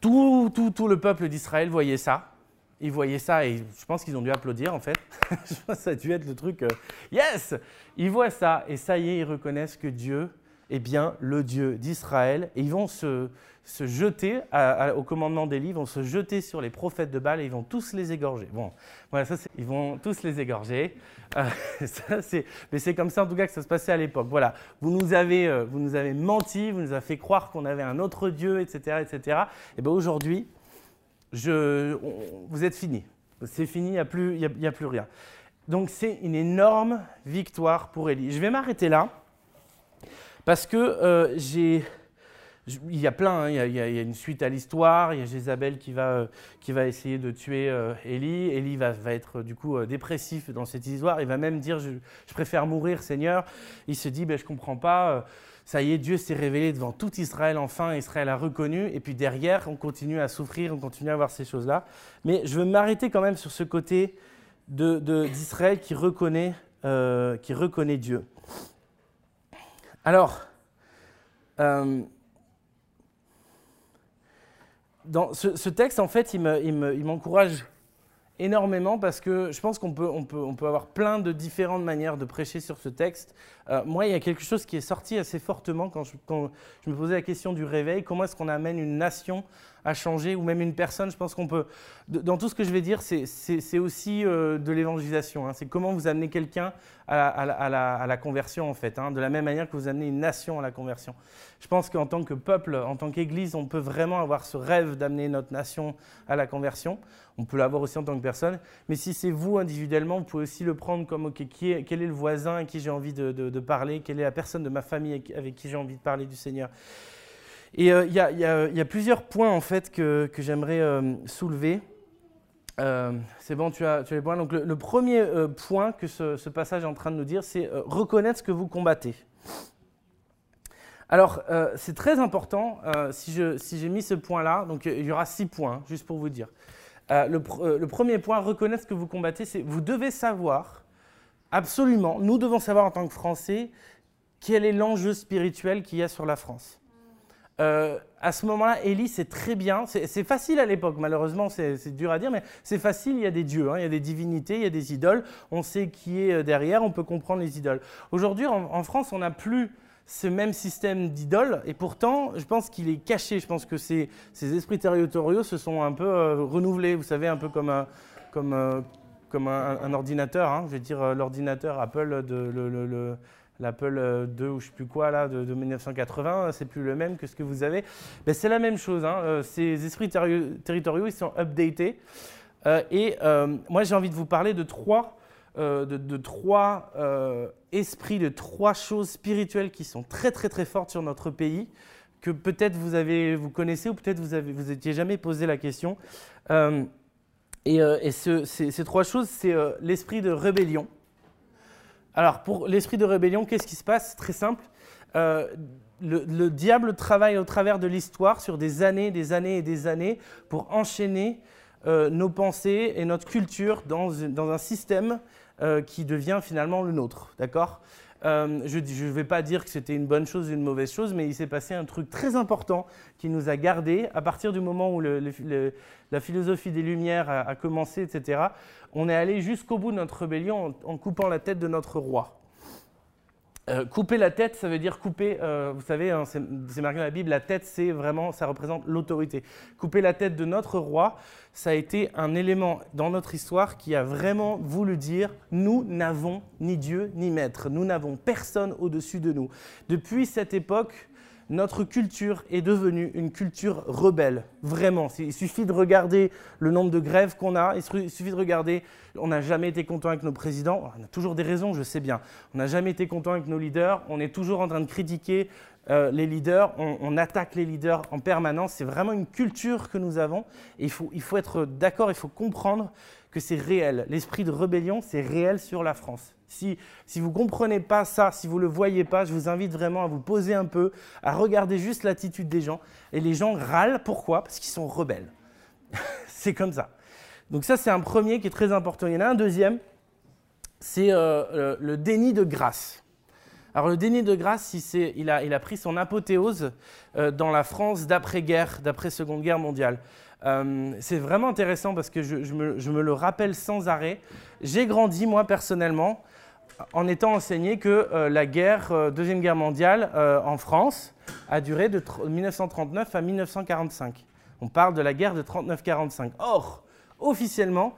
tout, tout, tout le peuple d'Israël voyait ça. Ils voyaient ça et je pense qu'ils ont dû applaudir en fait. ça a dû être le truc euh, Yes Ils voient ça et ça y est, ils reconnaissent que Dieu est bien le Dieu d'Israël et ils vont se, se jeter au commandement d'Élie, ils vont se jeter sur les prophètes de Baal et ils vont tous les égorger. Bon, voilà, ça ils vont tous les égorger. Euh, mais c'est comme ça en tout cas que ça se passait à l'époque. Voilà, vous nous, avez, euh, vous nous avez menti, vous nous avez fait croire qu'on avait un autre Dieu, etc. etc. Et bien aujourd'hui, je, vous êtes finis. C'est fini, il n'y a, plus, a plus rien. Donc c'est une énorme victoire pour Élie. Je vais m'arrêter là parce que euh, il y a plein, hein. il, y a, une suite à l'histoire. Il y a Jézabel qui va, euh, qui va essayer de tuer euh, Élie. Va, être du coup euh, dépressif dans cette histoire. Il va même dire je, préfère mourir, Seigneur. Il se dit ben, Je comprends pas. ça y est, Dieu s'est révélé devant tout Israël enfin. Israël a reconnu. Et puis derrière, on continue à souffrir, on continue à voir ces choses-là. Mais je veux m'arrêter quand même sur ce côté d'Israël qui, reconnaît, qui reconnaît Dieu. Alors, dans ce, texte, en fait, il m'encourage énormément parce que je pense qu'on peut, avoir plein de différentes manières de prêcher sur ce texte. Euh, moi, il y a quelque chose qui est sorti assez fortement quand je me posais la question du réveil. Comment est-ce qu'on amène une nation à changer ou même une personne Je pense qu'on peut, dans tout ce que je vais dire, c'est aussi euh, de l'évangélisation. Hein. C'est comment vous amenez quelqu'un à, la, conversion, en fait, hein, de la même manière que vous amenez une nation à la conversion. Je pense qu'en tant que peuple, en tant qu'Église, on peut vraiment avoir ce rêve d'amener notre nation à la conversion. On peut l'avoir aussi en tant que personne. Mais si c'est vous individuellement, vous pouvez aussi le prendre comme OK, qui est, quel est le voisin à qui j'ai envie de, parler, quelle est la personne de ma famille avec qui j'ai envie de parler du Seigneur? Et euh, il y, a plusieurs points en fait que, j'aimerais euh, soulever. Euh, c'est bon, tu as, tu les points. Donc le, premier point que ce, passage est en train de nous dire, c'est reconnaître ce que vous combattez. Alors, c'est très important, si j'ai mis ce point-là, donc il y aura six points, juste pour vous dire. Euh, le, premier point, reconnaître ce que vous combattez, c'est vous devez savoir, absolument, nous devons savoir en tant que Français, quel est l'enjeu spirituel qu'il y a sur la France. Euh, à ce moment-là, Élie, c'est très bien. C'est facile à l'époque, malheureusement, c'est dur à dire, mais c'est facile. Il y a des dieux, hein, il y a des divinités, il y a des idoles. On sait qui est derrière, on peut comprendre les idoles. Aujourd'hui, en, France, on n'a plus ce même système d'idole, et pourtant, je pense qu'il est caché. Je pense que ces, esprits territoriaux se sont un peu euh, renouvelés, vous savez, un peu comme, euh, un, ordinateur, hein, je veux dire euh, l'ordinateur Apple de l'Apple euh, 2 ou je sais plus quoi là de, de 1980, c'est plus le même que ce que vous avez. Ben, c'est la même chose. hein, euh, ces esprits terri- territoriaux, ils sont updatés. Euh, et euh, moi, j'ai envie de vous parler de trois, euh, de, trois euh, esprits, de trois choses spirituelles qui sont très très très fortes sur notre pays, que peut-être vous vous connaissez ou peut-être vous avez, vous jamais posé la question. Euh, et euh, et ce- ces, trois choses, c'est euh, l'esprit de rébellion. Alors, pour l'esprit de rébellion, qu'est-ce qui se passe? Très simple. Euh, le, le diable travaille au travers de l'histoire sur des années, des années et des années pour enchaîner euh, nos pensées et notre culture dans un système euh, qui devient finalement le nôtre. D'accord? Euh, Je ne vais pas dire que c'était une bonne chose ou une mauvaise chose, mais il s'est passé un truc très important qui nous a gardés à partir du moment où la philosophie des Lumières a, commencé, etc. On est allé jusqu'au bout de notre rébellion en coupant la tête de notre roi. Euh, couper la tête, ça veut dire couper, euh, vous savez, hein, c'est c'est marqué dans la Bible, la tête, c'est vraiment, ça représente l'autorité. Couper la tête de notre roi, ça a été un élément dans notre histoire qui a vraiment voulu dire, nous n'avons ni Dieu ni maître, nous n'avons personne au-dessus de nous. Depuis cette époque, notre culture est devenue une culture rebelle, vraiment. Il suffit de regarder le nombre de grèves qu'on a, il su- il suffit de regarder, on n'a jamais été content avec nos présidents, on a toujours des raisons, je sais bien. On n'a jamais été content avec nos leaders, on est toujours en train de critiquer euh, les leaders, on, attaque les leaders en permanence. C'est vraiment une culture que nous avons. Et il faut, il faut être d'accord, il faut comprendre que c'est réel. L'esprit de rébellion, c'est réel sur la France. Si, si vous ne comprenez pas ça, si vous ne le voyez pas, je vous invite vraiment à vous poser un peu, à regarder juste l'attitude des gens. Et les gens râlent, pourquoi? Parce qu'ils sont rebelles. c'est comme ça. Donc ça, c'est un premier qui est très important. Il y en a un deuxième, c'est euh, le déni de grâce. Alors le déni de grâce, il, a, il a pris son apothéose euh, dans la France d'après-guerre, d'après-seconde guerre mondiale. Euh, c'est vraiment intéressant parce que je, me, le rappelle sans arrêt. J'ai grandi, moi, personnellement, en étant enseigné que euh, la guerre, Deuxième Guerre mondiale en France a duré de tr- 1939 à 1945. On parle de la guerre de 39-45. Or, officiellement,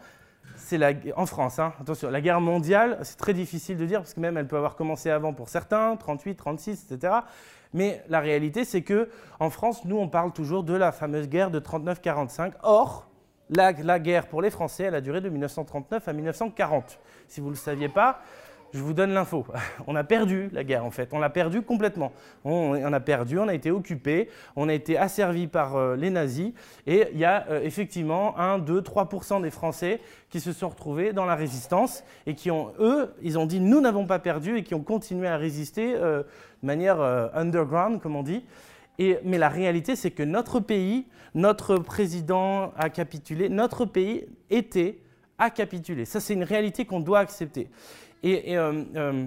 c'est en France, hein, attention, la guerre mondiale, c'est très difficile de dire parce que même elle peut avoir commencé avant pour certains, 38, 36, etc. Mais la réalité, c'est que en France, nous, on parle toujours de la fameuse guerre de 39-45. Or, la, la guerre pour les Français, elle a duré de 1939 à 1940. Si vous ne le saviez pas, je vous donne l'info. On a perdu la guerre en fait. On l'a perdu complètement. On, a perdu, on a été occupé, on a été asservi par euh, les nazis. Et il y a euh, effectivement 1, 2, 3% des Français qui se sont retrouvés dans la résistance et qui ont, eux, ils ont dit nous n'avons pas perdu et qui ont continué à résister euh, de manière underground, comme on dit. Et, mais la réalité, c'est que notre pays, notre président a capitulé, notre pays était à capituler. Ça, c'est une réalité qu'on doit accepter. Et, euh, euh,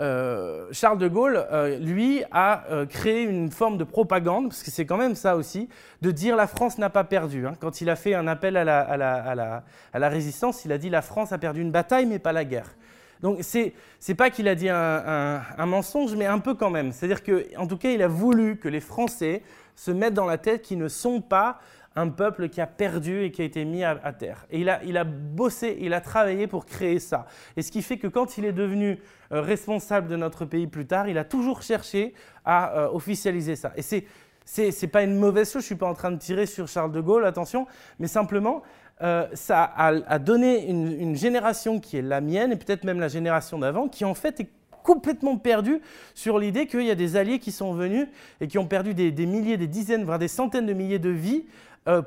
euh, Charles de Gaulle, lui, a créé une forme de propagande, parce que c'est quand même ça aussi, de dire la France n'a pas perdu. hein. Quand il a fait un appel à la, résistance, il a dit la France a perdu une bataille, mais pas la guerre. Donc c'est c'est pas qu'il a dit un, un- un mensonge, mais un peu quand même. C'est-à-dire que, en tout cas, il a voulu que les Français se mettent dans la tête qu'ils ne sont pas un peuple qui a perdu et qui a été mis à, terre. Et il a, il a bossé, il a travaillé pour créer ça. Et ce qui fait que quand il est devenu euh, responsable de notre pays plus tard, il a toujours cherché à euh, officialiser ça. Et c'est c'est pas une mauvaise chose. Je suis pas en train de tirer sur Charles de Gaulle, attention, mais simplement euh, ça a, donné une, génération qui est la mienne et peut-être même la génération d'avant, qui en fait est complètement perdue sur l'idée qu'il y a des alliés qui sont venus et qui ont perdu des, milliers, des dizaines, voire des centaines de milliers de vies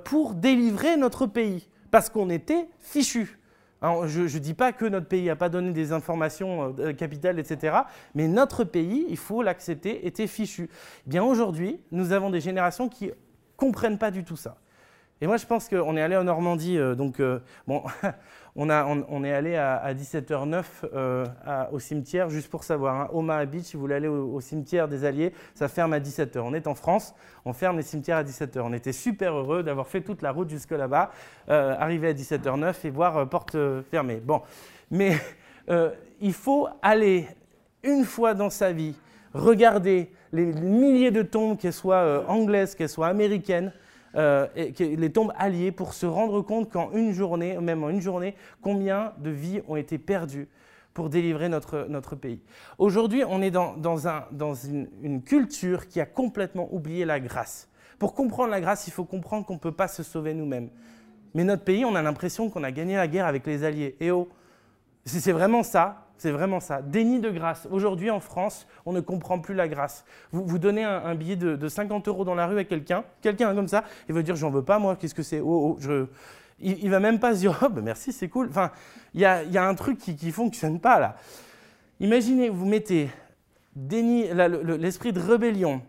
pour délivrer notre pays, parce qu'on était fichus. Alors, je ne dis pas que notre pays n'a pas donné des informations euh, capitales, etc. Mais notre pays, il faut l'accepter, était fichu. Eh bien aujourd'hui, nous avons des générations qui comprennent pas du tout ça. Et moi, je pense qu'on est allé en Normandie, euh, donc euh, bon, on, est allé à, à 17h09 euh, au cimetière, juste pour savoir. Hein, Omaha Beach, si vous voulez aller au, cimetière des Alliés, ça ferme à 17h. On est en France, on ferme les cimetières à 17h. On était super heureux d'avoir fait toute la route jusque là-bas, euh, arriver à 17h09 et voir euh, porte euh, fermée. Bon, mais il faut aller une fois dans sa vie, regarder les milliers de tombes, qu'elles soient anglaises, qu'elles soient américaines, euh, les tombes alliées, pour se rendre compte qu'en une journée, même en une journée, combien de vies ont été perdues pour délivrer notre, notre pays. Aujourd'hui, on est dans, dans, un, dans une, une, culture qui a complètement oublié la grâce. Pour comprendre la grâce, il faut comprendre qu'on ne peut pas se sauver nous-mêmes. Mais notre pays, on a l'impression qu'on a gagné la guerre avec les alliés. Et oh, c'est vraiment ça, c'est vraiment ça. Déni de grâce. Aujourd'hui, en France, on ne comprend plus la grâce. Vous, vous donnez un, billet de, 50 euros dans la rue à quelqu'un, quelqu'un comme ça, il va dire J'en veux pas, moi, qu'est-ce que c'est? Oh, oh, je... il, ne va même pas se dire Oh, ben merci, c'est cool. Enfin, il y a, un truc qui ne fonctionne pas là. Imaginez, vous mettez déni, l'esprit de rébellion,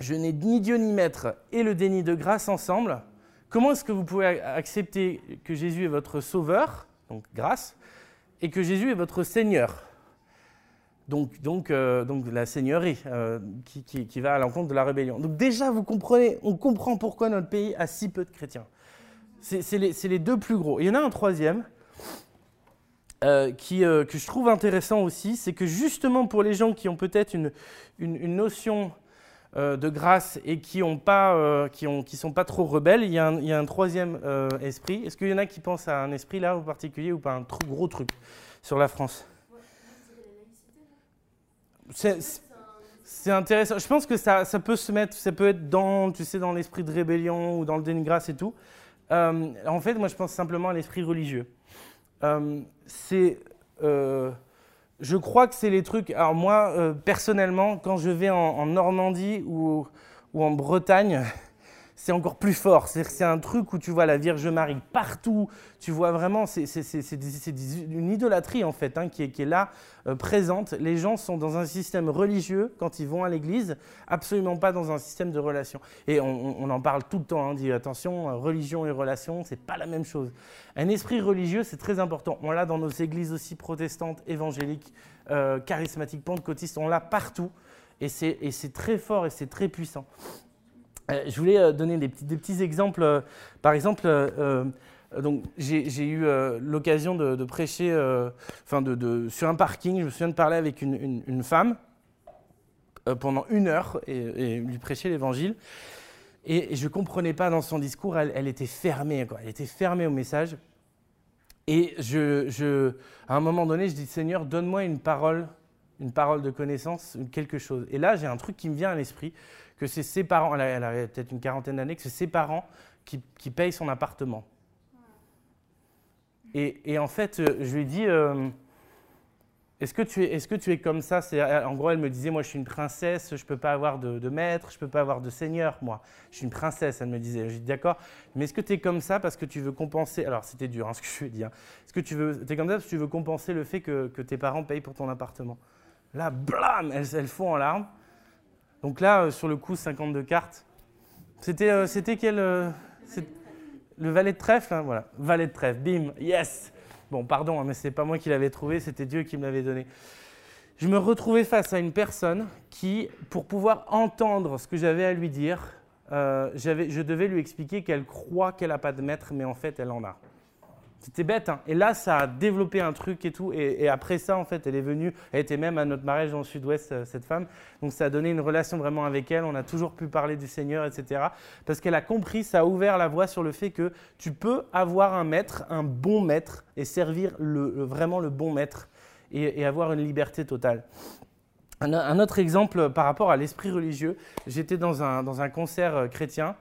je n'ai ni Dieu ni maître, et le déni de grâce ensemble. Comment est-ce que vous pouvez accepter que Jésus est votre sauveur, donc grâce, et que Jésus est votre Seigneur. Donc, donc, euh, donc la Seigneurie euh, qui, qui, va à l'encontre de la rébellion. Donc déjà, vous comprenez, on comprend pourquoi notre pays a si peu de chrétiens. C'est les, les, deux plus gros. il y en a un troisième euh, qui, que je trouve intéressant aussi, c'est que justement pour les gens qui ont peut-être une, une, notion de grâce et qui ne euh, qui qui sont pas trop rebelles, il y a un, il y a un troisième euh, esprit. Est-ce qu'il y en a qui pensent à un esprit là en particulier ou pas un gros truc sur la France? C'est intéressant. Je pense que ça, ça, peut se mettre, ça peut être dans, tu sais, dans l'esprit de rébellion ou dans le déni de grâce et tout. en fait, moi, je pense simplement à l'esprit religieux. c'est je crois que c'est les trucs. Alors, moi, euh, personnellement, quand je vais en, Normandie ou, en Bretagne, c'est encore plus fort. C'est un truc où tu vois la Vierge Marie partout. Tu vois vraiment, c'est une idolâtrie en fait hein, qui, est, là, euh, présente. Les gens sont dans un système religieux quand ils vont à l'église, absolument pas dans un système de relation. Et on, en parle tout le temps. On dit attention, euh, religion et relation, c'est pas la même chose. Un esprit religieux, c'est très important. On l'a dans nos églises aussi protestantes, évangéliques, euh, charismatiques, pentecôtistes. On l'a partout. Et c'est très fort et c'est très puissant. Euh, je voulais euh, donner des petits, exemples. Euh, par exemple, donc j'ai eu l'occasion de, prêcher sur un parking. Je me souviens de parler avec une, femme pendant une heure et, lui prêcher l'évangile. Et, je ne comprenais pas dans son discours, elle, était fermée. Elle était fermée au message. Et je, à un moment donné, je dis Seigneur, donne-moi une parole, une parole de connaissance, quelque chose. Et là, j'ai un truc qui me vient à l'esprit que c'est ses parents, elle avait peut-être une quarantaine d'années, que c'est ses parents qui, payent son appartement. Et, en fait, euh, je lui ai dit, euh, est-ce que, tu es, est que tu es comme ça? En gros, elle me disait, moi je suis une princesse, je ne peux pas avoir de, maître, je ne peux pas avoir de seigneur, moi. Je suis une princesse, elle me disait. Je dit, d'accord, mais est-ce que tu es comme ça parce que tu veux compenser? Alors, c'était dur hein, ce que je lui ai dit. Hein. Est-ce que tu veux, es comme ça parce que tu veux compenser le fait que, tes parents payent pour ton appartement? Là, blam, elles, elles font en larmes. Donc là, euh, sur le coup, 52 cartes. C'était euh, quel euh, Le valet de trèfle, hein, voilà. Valet de trèfle, bim, yes Bon, pardon, hein, mais ce n'est pas moi qui l'avais trouvé, c'était Dieu qui me l'avait donné. Je me retrouvais face à une personne qui, pour pouvoir entendre ce que j'avais à lui dire, je devais lui expliquer qu'elle croit qu'elle n'a pas de maître, mais en fait, elle en a. C'était bête. Hein. Et là, ça a développé un truc et tout. Et, après ça, en fait, elle est venue. Elle était même à notre mariage dans le sud-ouest, euh, cette femme. Donc ça a donné une relation vraiment avec elle. On a toujours pu parler du Seigneur, etc. Parce qu'elle a compris, ça a ouvert la voie sur le fait que tu peux avoir un maître, un bon maître, et servir le, vraiment le bon maître et, et avoir une liberté totale. Un, autre exemple par rapport à l'esprit religieux, j'étais dans un, dans un concert euh, chrétien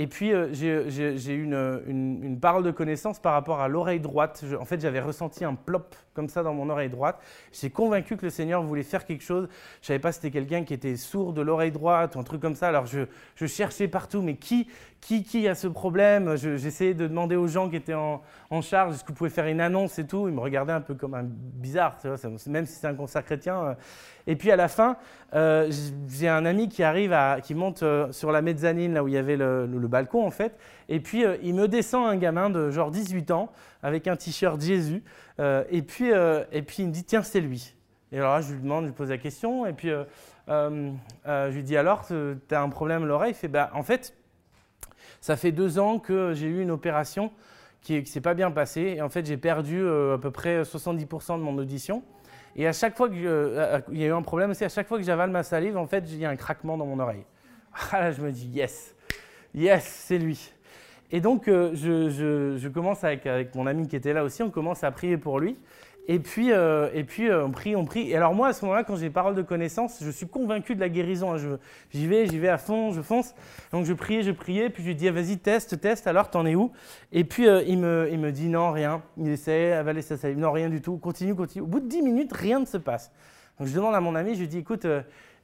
et puis, euh, j'ai eu une, une, parole de connaissance par rapport à l'oreille droite. en fait, j'avais ressenti un plop comme ça dans mon oreille droite. J'étais convaincu que le Seigneur voulait faire quelque chose. Je ne savais pas si c'était quelqu'un qui était sourd de l'oreille droite ou un truc comme ça. Alors, je, je cherchais partout, mais qui, qui, qui a ce problème? J'essayais de demander aux gens qui étaient en, en charge, est-ce que vous pouvez faire une annonce et tout? Ils me regardaient un peu comme un bizarre, même si c'est un concert chrétien. Euh. Et puis, à la fin, euh, j'ai un ami qui arrive, qui monte sur la mezzanine, là où il y avait le, balcon en fait. Et puis euh, il me descend un gamin de genre 18 ans avec un t-shirt Jésus. Euh, et, puis, euh, et puis il me dit tiens c'est lui. Et alors là je lui demande, je lui pose la question. Et puis je lui dis alors tu as un problème à l'oreille? Il fait bah en fait ça fait deux ans que j'ai eu une opération qui ne s'est pas bien passée. Et en fait j'ai perdu à peu près 70% de mon audition. Et à chaque fois qu'il y a eu un problème, c'est à chaque fois que j'avale ma salive, en fait, il y a un craquement dans mon oreille. Ah là, je me dis, yes, Yes, c'est lui. Et donc, euh, je, commence avec mon ami qui était là aussi, on commence à prier pour lui. Et puis, euh, et puis euh, on prie, on prie. Et alors moi, à ce moment-là, quand j'ai parole de connaissance, je suis convaincu de la guérison. hein. J'y vais, j'y vais à fond, je fonce. Donc je priais, je priais, puis je lui dis, ah, vas-y, teste, teste, alors t'en es où? Et puis euh, il, me, il me dit, non, rien. Il essaie, avaler sa salive, non, rien du tout. Continue, continue. Au bout de 10 minutes, rien ne se passe. Donc je demande à mon ami, je lui dis, écoute,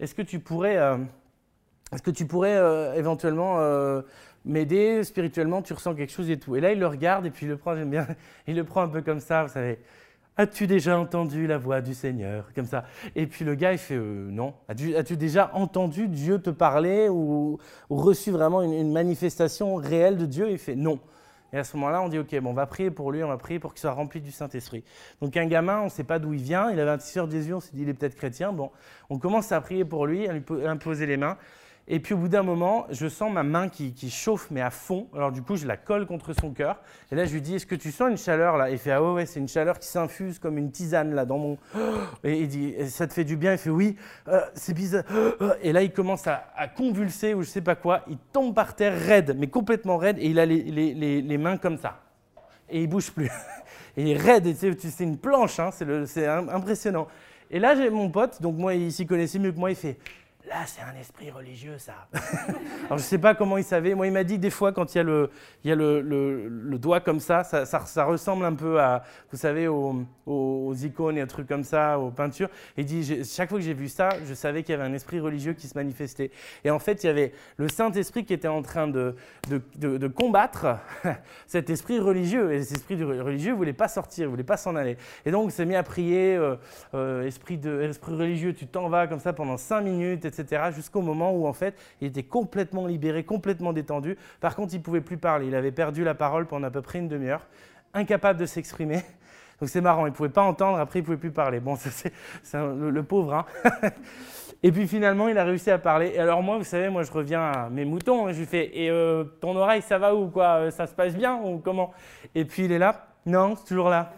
est-ce que tu pourrais... est-ce que tu pourrais éventuellement m'aider spirituellement? Tu ressens quelque chose et tout. Et là, il le regarde et puis il le prend, j'aime bien, il le prend un peu comme ça, vous savez. As-tu déjà entendu la voix du Seigneur? Comme ça. Et puis le gars, il fait euh, non. As-tu déjà entendu Dieu te parler ou, reçu vraiment une, manifestation réelle de Dieu? Il fait non. Et à ce moment-là, on dit ok, bon, on va prier pour lui, on va prier pour qu'il soit rempli du Saint-Esprit. Donc un gamin, on ne sait pas d'où il vient, il avait un t-shirt Jésus, on s'est dit il est peut-être chrétien. Bon, on commence à prier pour lui, à lui po- imposer les mains. Et puis au bout d'un moment, je sens ma main qui, chauffe, mais à fond. Alors du coup, je la colle contre son cœur. Et là, je lui dis, est-ce que tu sens une chaleur là? Il fait, ah ouais, c'est une chaleur qui s'infuse comme une tisane là dans mon... Et il dit, ça te fait du bien? Il fait, oui, Euh, c'est bizarre. Et là, il commence à, convulser ou je sais pas quoi. Il tombe par terre raide, mais complètement raide. Et il a les, mains comme ça. Et il bouge plus. Il est raide, c'est une planche, hein, c'est impressionnant. Et là, j'ai mon pote, donc moi, il s'y connaissait mieux que moi, il fait Là, c'est un esprit religieux, ça. Alors, je sais pas comment il savait. Moi, il m'a dit des fois, quand il y a le, il doigt comme ça ça, ressemble un peu à, vous savez, aux, icônes et aux trucs comme ça, aux peintures. Il dit Chaque fois que j'ai vu ça, je savais qu'il y avait un esprit religieux qui se manifestait. Et en fait, il y avait le Saint-Esprit qui était en train de, combattre cet esprit religieux. Et cet esprit religieux ne voulait pas sortir, ne voulait pas s'en aller. Et donc, on s'est mis à prier euh, euh, esprit, de, esprit religieux, tu t'en vas comme ça pendant cinq minutes, etc. Jusqu'au moment où, en fait, il était complètement libéré, complètement détendu. Par contre, il pouvait plus parler. Il avait perdu la parole pendant à peu près une demi-heure, incapable de s'exprimer. Donc c'est marrant, il ne pouvait pas entendre, après il ne pouvait plus parler. Bon, c'est le, le pauvre. hein. Et puis finalement, il a réussi à parler. Et alors moi, vous savez, moi je reviens à mes moutons. Je lui fais, et euh, ton oreille, ça va ou quoi? Euh, Ça se passe bien ou comment? Et puis il est là. Non, c'est toujours là.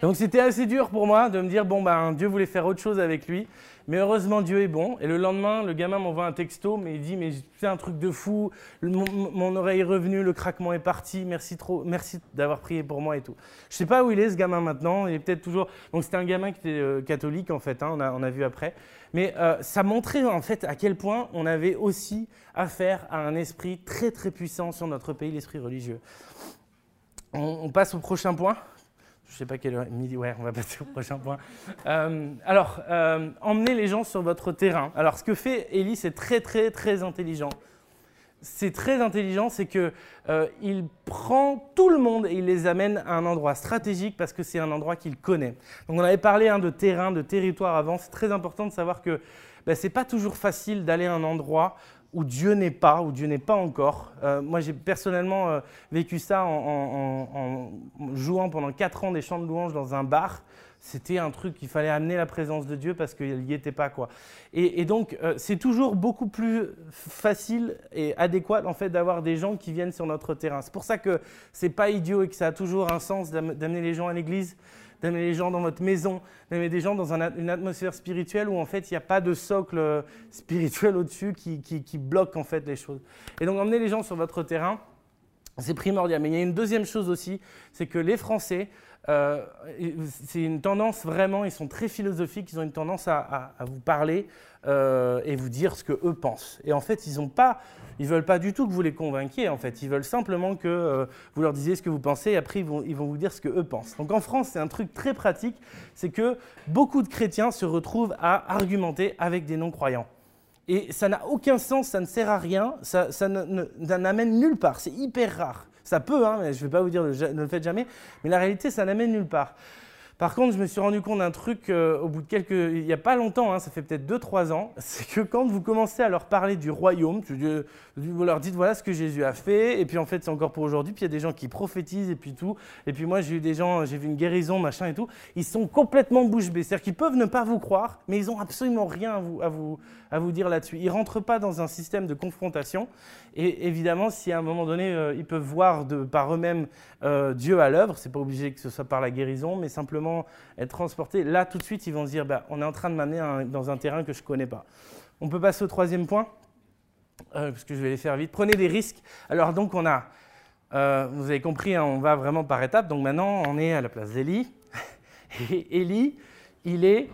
Donc c'était assez dur pour moi de me dire, bon, ben, Dieu voulait faire autre chose avec lui. Mais heureusement, Dieu est bon. Et le lendemain, le gamin m'envoie un texto, mais il dit, mais c'est un truc de fou. Mon, oreille est revenue, le craquement est parti. Merci trop, merci d'avoir prié pour moi et tout. Je sais pas où il est ce gamin maintenant. Il est peut-être toujours. Donc c'était un gamin qui était euh, catholique en fait. hein, on, a, on a vu après. Mais euh, ça montrait en fait à quel point on avait aussi affaire à un esprit très très puissant sur notre pays, l'esprit religieux. On passe au prochain point. Je sais pas quelle heure, midi, ouais, on va passer au prochain point. Euh, alors, euh, emmenez les gens sur votre terrain. Alors, ce que fait Élie, c'est très, très, très intelligent. C'est très intelligent, c'est que euh, il prend tout le monde et il les amène à un endroit stratégique parce que c'est un endroit qu'il connaît. Donc, on avait parlé hein, de terrain, de territoire avant. C'est très important de savoir que ben, c'est pas toujours facile d'aller à un endroit où Dieu n'est pas, où Dieu n'est pas encore. Euh, moi, j'ai personnellement euh, vécu ça en, jouant pendant 4 ans des chants de louanges dans un bar. C'était un truc qu'il fallait amener la présence de Dieu parce qu'il n'y était pas. quoi. Et, donc, euh, c'est toujours beaucoup plus facile et adéquat en fait d'avoir des gens qui viennent sur notre terrain. C'est pour ça que c'est pas idiot et que ça a toujours un sens d'am- d'amener les gens à l'église, d'amener les gens dans votre maison, d'amener des gens dans une atmosphère spirituelle où en fait il n'y a pas de socle euh, spirituel au-dessus qui, bloque en fait les choses. Et donc emmener les gens sur votre terrain, c'est primordial. Mais il y a une deuxième chose aussi, c'est que les Français, euh, c'est une tendance vraiment, ils sont très philosophiques, ils ont une tendance à vous parler euh, et vous dire ce que eux pensent. Et en fait, ils ont pas, ils veulent pas du tout que vous les convainquiez. En fait, ils veulent simplement que euh, vous leur disiez ce que vous pensez. Et après, ils vont, vous dire ce que eux pensent. Donc en France, c'est un truc très pratique, c'est que beaucoup de chrétiens se retrouvent à argumenter avec des non-croyants. Et ça n'a aucun sens, ça ne sert à rien, ça, ça ne- ne- ça n'amène nulle part. C'est hyper rare. Ça peut, hein, mais je ne vais pas vous dire ne le faites jamais, mais la réalité, ça n'amène nulle part. Par contre, je me suis rendu compte d'un truc euh, au bout de quelques. Il n'y a pas longtemps, hein, ça fait peut-être 2-3 ans, c'est que quand vous commencez à leur parler du royaume, tu- vous leur dites voilà ce que Jésus a fait, et puis en fait c'est encore pour aujourd'hui, puis il y a des gens qui prophétisent, et puis tout. Et puis moi j'ai eu des gens, j'ai vu une guérison, machin et tout, ils sont complètement bouche bée. C'est-à-dire qu'ils peuvent ne pas vous croire, mais ils n'ont absolument rien à vous, à vous, à vous dire là-dessus. Ils ne rentrent pas dans un système de confrontation. Et évidemment, si à un moment donné, euh, ils peuvent voir par eux-mêmes euh, Dieu à l'œuvre, c'est pas obligé que ce soit par la guérison, mais simplement être transportés, là tout de suite, ils vont se dire, bah, on est en train de m'amener dans un terrain que je ne connais pas. On peut passer au troisième point. euh, parce que je vais les faire vite. Prenez des risques. Alors donc on a, vous avez compris, hein, on va vraiment par étapes. Donc maintenant on est à la place d'Eli. Et Eli, il est,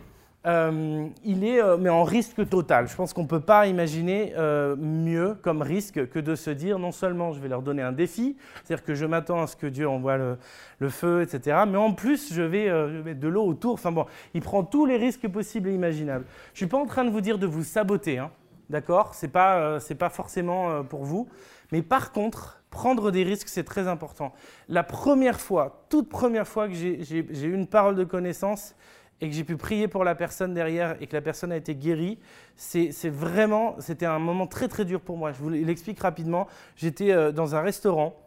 euh, il est mais en risque total. Je pense qu'on ne peut pas imaginer mieux comme risque que de se dire non seulement je vais leur donner un défi, c'est-à-dire que je m'attends à ce que Dieu envoie le, feu, etc. Mais en plus je vais, mettre de l'eau autour. Enfin bon, il prend tous les risques possibles et imaginables. Je ne suis pas en train de vous dire de vous saboter. Hein. D'accord? Ce n'est pas, euh, pas, forcément euh, pour vous. Mais par contre, prendre des risques, c'est très important. La première fois, toute première fois que j'ai eu une parole de connaissance et que j'ai pu prier pour la personne derrière et que la personne a été guérie, c'est vraiment, c'était un moment très très dur pour moi. Je vous l'explique rapidement. J'étais euh, dans un restaurant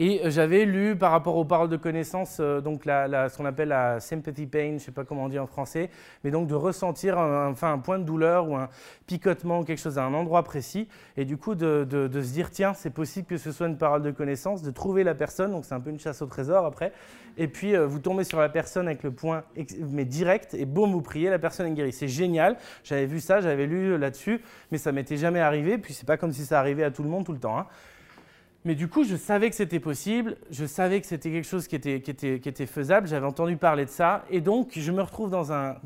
et euh, j'avais lu par rapport aux paroles de connaissance, euh, donc la, ce qu'on appelle la sympathy pain, je ne sais pas comment on dit en français, mais donc de ressentir un, enfin, un point de douleur ou un picotement ou quelque chose à un endroit précis, et du coup de, se dire tiens c'est possible que ce soit une parole de connaissance, de trouver la personne, donc c'est un peu une chasse au trésor après, et puis euh, vous tombez sur la personne avec le point mais direct, et boum vous priez, la personne est guérie. C'est génial, j'avais vu ça, j'avais lu là-dessus, mais ça m'était jamais arrivé, puis c'est pas comme si ça arrivait à tout le monde tout le temps. Hein. Mais du coup, je savais que c'était possible, je savais que c'était quelque chose qui était, faisable, j'avais entendu parler de ça, et donc je me retrouve dans un,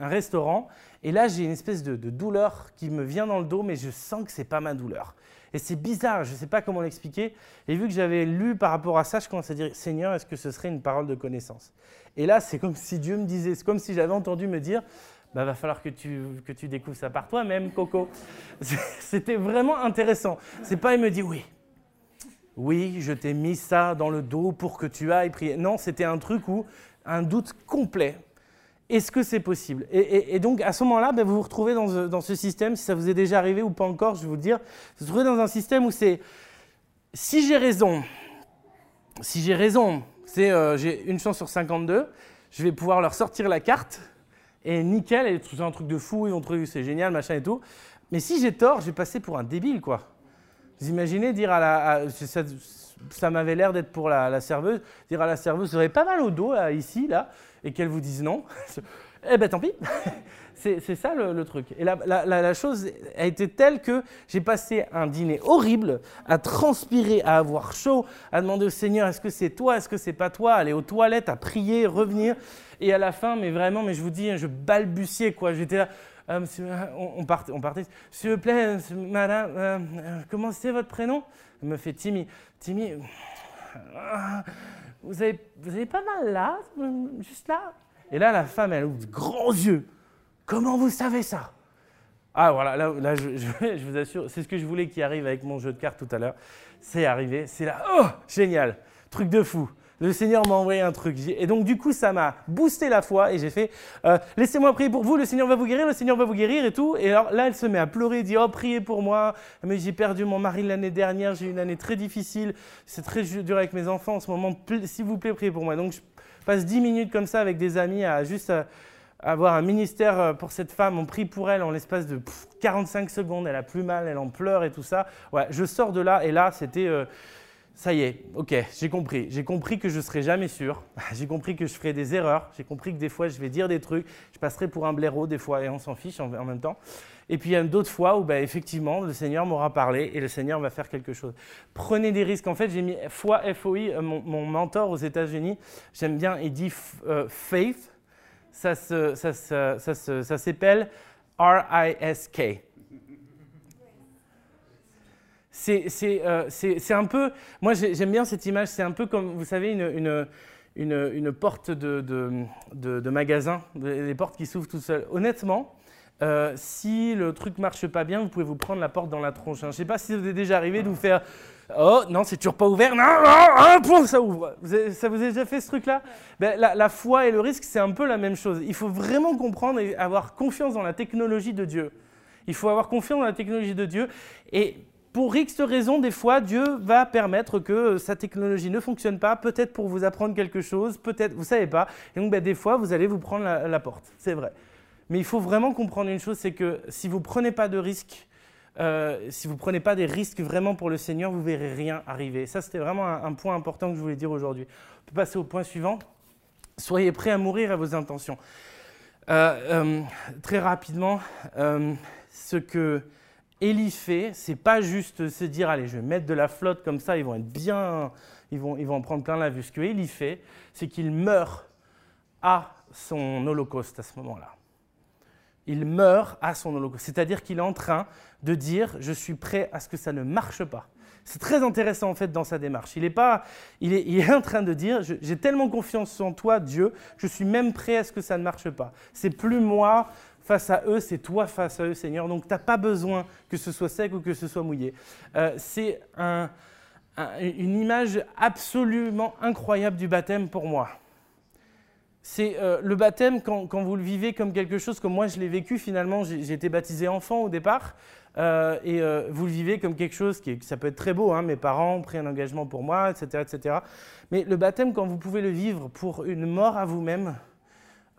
restaurant, et là j'ai une espèce de, de, douleur qui me vient dans le dos, mais je sens que ce n'est pas ma douleur. Et c'est bizarre, je ne sais pas comment l'expliquer, et vu que j'avais lu par rapport à ça, je commence à dire, Seigneur, est-ce que ce serait une parole de connaissance? Et là, c'est comme si Dieu me disait, c'est comme si j'avais entendu me dire, bah, va falloir que tu, que tu découvres ça par toi-même, Coco. C'était vraiment intéressant. C'est pas, il me dit, oui, oui, je t'ai mis ça dans le dos pour que tu ailles prier. Non, c'était un truc où un doute complet. Est-ce que c'est possible? Et, donc à ce moment-là, ben, vous vous retrouvez dans ce, système, si ça vous est déjà arrivé ou pas encore, je vais vous le dire, vous vous retrouvez dans un système où c'est si j'ai raison, si j'ai raison, c'est euh, j'ai une chance sur 52, je vais pouvoir leur sortir la carte et nickel, et c'est un truc de fou, ils vont trouver c'est génial, machin et tout. Mais si j'ai tort, je vais passer pour un débile, quoi. Vous imaginez dire à la. ça, m'avait l'air d'être pour la, serveuse, dire à la serveuse, vous avez pas mal au dos, ici, là, et qu'elle vous dise non. eh ben tant pis. c'est ça le, truc. Et la, la, chose a été telle que j'ai passé un dîner horrible à transpirer, à avoir chaud, à demander au Seigneur est-ce que c'est toi, est-ce que c'est pas toi, aller aux toilettes, à prier, revenir. Et à la fin, mais vraiment, mais je vous dis, je balbutiais quoi. J'étais là. Euh, euh, on, partait. S'il vous plaît, madame, euh, comment c'est votre prénom? Elle me fait Timmy. Timmy, vous avez, vous avez pas mal là, juste là? Et là, la femme, elle ouvre de grands yeux. Comment vous savez ça? Ah voilà, là, là je, je, vous assure, c'est ce que je voulais qui arrive avec mon jeu de cartes tout à l'heure. C'est arrivé, c'est là, oh, génial, truc de fou le Seigneur m'a envoyé un truc. Et donc, du coup, ça m'a boosté la foi et j'ai fait euh, Laissez-moi prier pour vous, le Seigneur va vous guérir, le Seigneur va vous guérir et tout. Et alors là, elle se met à pleurer, dit Oh, priez pour moi. Mais j'ai perdu mon mari l'année dernière, j'ai eu une année très difficile, c'est très dur avec mes enfants en ce moment, s'il vous plaît, priez pour moi. Donc, je passe 10 minutes comme ça avec des amis à juste euh, avoir un ministère euh, pour cette femme. On prie pour elle en l'espace de 45 secondes. Elle a plus mal, elle en pleure et tout ça. Ouais, je sors de là et là, c'était ça y est, ok, j'ai compris. J'ai compris que je ne serai jamais sûr. J'ai compris que je ferai des erreurs. J'ai compris que des fois, je vais dire des trucs. Je passerai pour un blaireau des fois et on s'en fiche en, même temps. Et puis il y a d'autres fois où, bah, effectivement, le Seigneur m'aura parlé et le Seigneur va faire quelque chose. Prenez des risques. En fait, j'ai mis foi, FOI, euh, mon, mentor aux États-Unis, j'aime bien, il dit euh, faith. Ça, ça, ça s'appelle R-I-S-K. Euh, c'est un peu. Moi, j'aime bien cette image. C'est un peu comme, vous savez, une, une, une, porte de, de, magasin, les portes qui s'ouvrent tout seules. Honnêtement, euh, si le truc marche pas bien, vous pouvez vous prendre la porte dans la tronche. Hein. Je ne sais pas si vous est déjà arrivé de vous faire Oh non, c'est toujours pas ouvert. Non, un point, ça ouvre. ça vous a déjà fait ce truc-là? Ben, la, la, foi et le risque, c'est un peu la même chose. Il faut vraiment comprendre et avoir confiance dans la technologie de Dieu. Il faut avoir confiance dans la technologie de Dieu. Et pour X raisons, des fois, Dieu va permettre que sa technologie ne fonctionne pas, peut-être pour vous apprendre quelque chose, peut-être, vous ne savez pas. Et donc, ben, des fois, vous allez vous prendre la, porte, c'est vrai. Mais il faut vraiment comprendre une chose, c'est que si vous ne prenez pas de risques, euh, si vous ne prenez pas des risques vraiment pour le Seigneur, vous verrez rien arriver. Ça, c'était vraiment un, point important que je voulais dire aujourd'hui. On peut passer au point suivant. Soyez prêts à mourir à vos intentions. Euh, euh, très rapidement, ce que Élie fait, c'est pas juste se dire allez, je vais mettre de la flotte comme ça, ils vont être bien, ils vont, ils vont en prendre plein la vue. Ce que fait, c'est qu'il meurt à son holocauste à ce moment-là. Il meurt à son holocauste, c'est-à-dire qu'il est en train de dire je suis prêt à ce que ça ne marche pas. C'est très intéressant en fait dans sa démarche. Il est, pas, il est, il est en train de dire j'ai tellement confiance en toi, Dieu, je suis même prêt à ce que ça ne marche pas. C'est plus moi face à eux, c'est toi face à eux, Seigneur. Donc tu n'as pas besoin que ce soit sec ou que ce soit mouillé. Euh, c'est un, une image absolument incroyable du baptême pour moi. C'est euh, le baptême quand, quand, vous le vivez comme quelque chose comme moi je l'ai vécu finalement. J'ai été baptisé enfant au départ euh, et vous le vivez comme quelque chose qui ça peut être très beau. Hein, mes parents ont pris un engagement pour moi, etc., etc. Mais le baptême quand vous pouvez le vivre pour une mort à vous-même,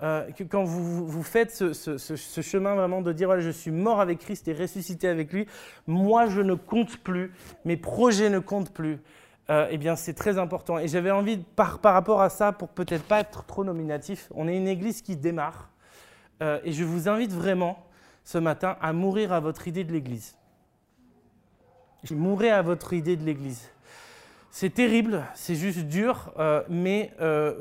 euh, quand vous, vous faites ce, chemin vraiment de dire je suis mort avec Christ et ressuscité avec lui, moi je ne compte plus, mes projets ne comptent plus, euh, eh bien c'est très important. Et j'avais envie, par, par rapport à ça, pour peut-être pas être trop nominatif, on est une église qui démarre euh, et je vous invite vraiment ce matin à mourir à votre idée de l'église. Mourir à votre idée de l'église. C'est terrible, c'est juste dur, euh, mais euh,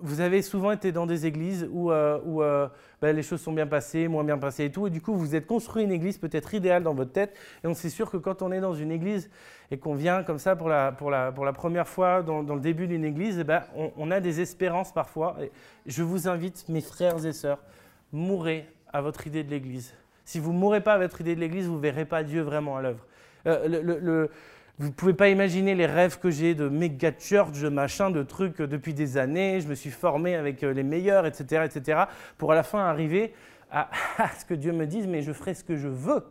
vous avez souvent été dans des églises où, euh, ben, les choses sont bien passées, moins bien passées et tout, et du coup vous êtes construit une église peut-être idéale dans votre tête, et on sait sûr que quand on est dans une église et qu'on vient comme ça pour la, première fois dans, le début d'une église, eh ben, on, a des espérances parfois. Et je vous invite, mes frères et sœurs, mourrez à votre idée de l'église. Si vous ne mourrez pas à votre idée de l'église, vous ne verrez pas Dieu vraiment à l'œuvre. Vous ne pouvez pas imaginer les rêves que j'ai de méga church, machin, de trucs depuis des années. Je me suis formé avec euh, les meilleurs, etc., etc., pour à la fin arriver à, ce que Dieu me dise, mais je ferai ce que je veux.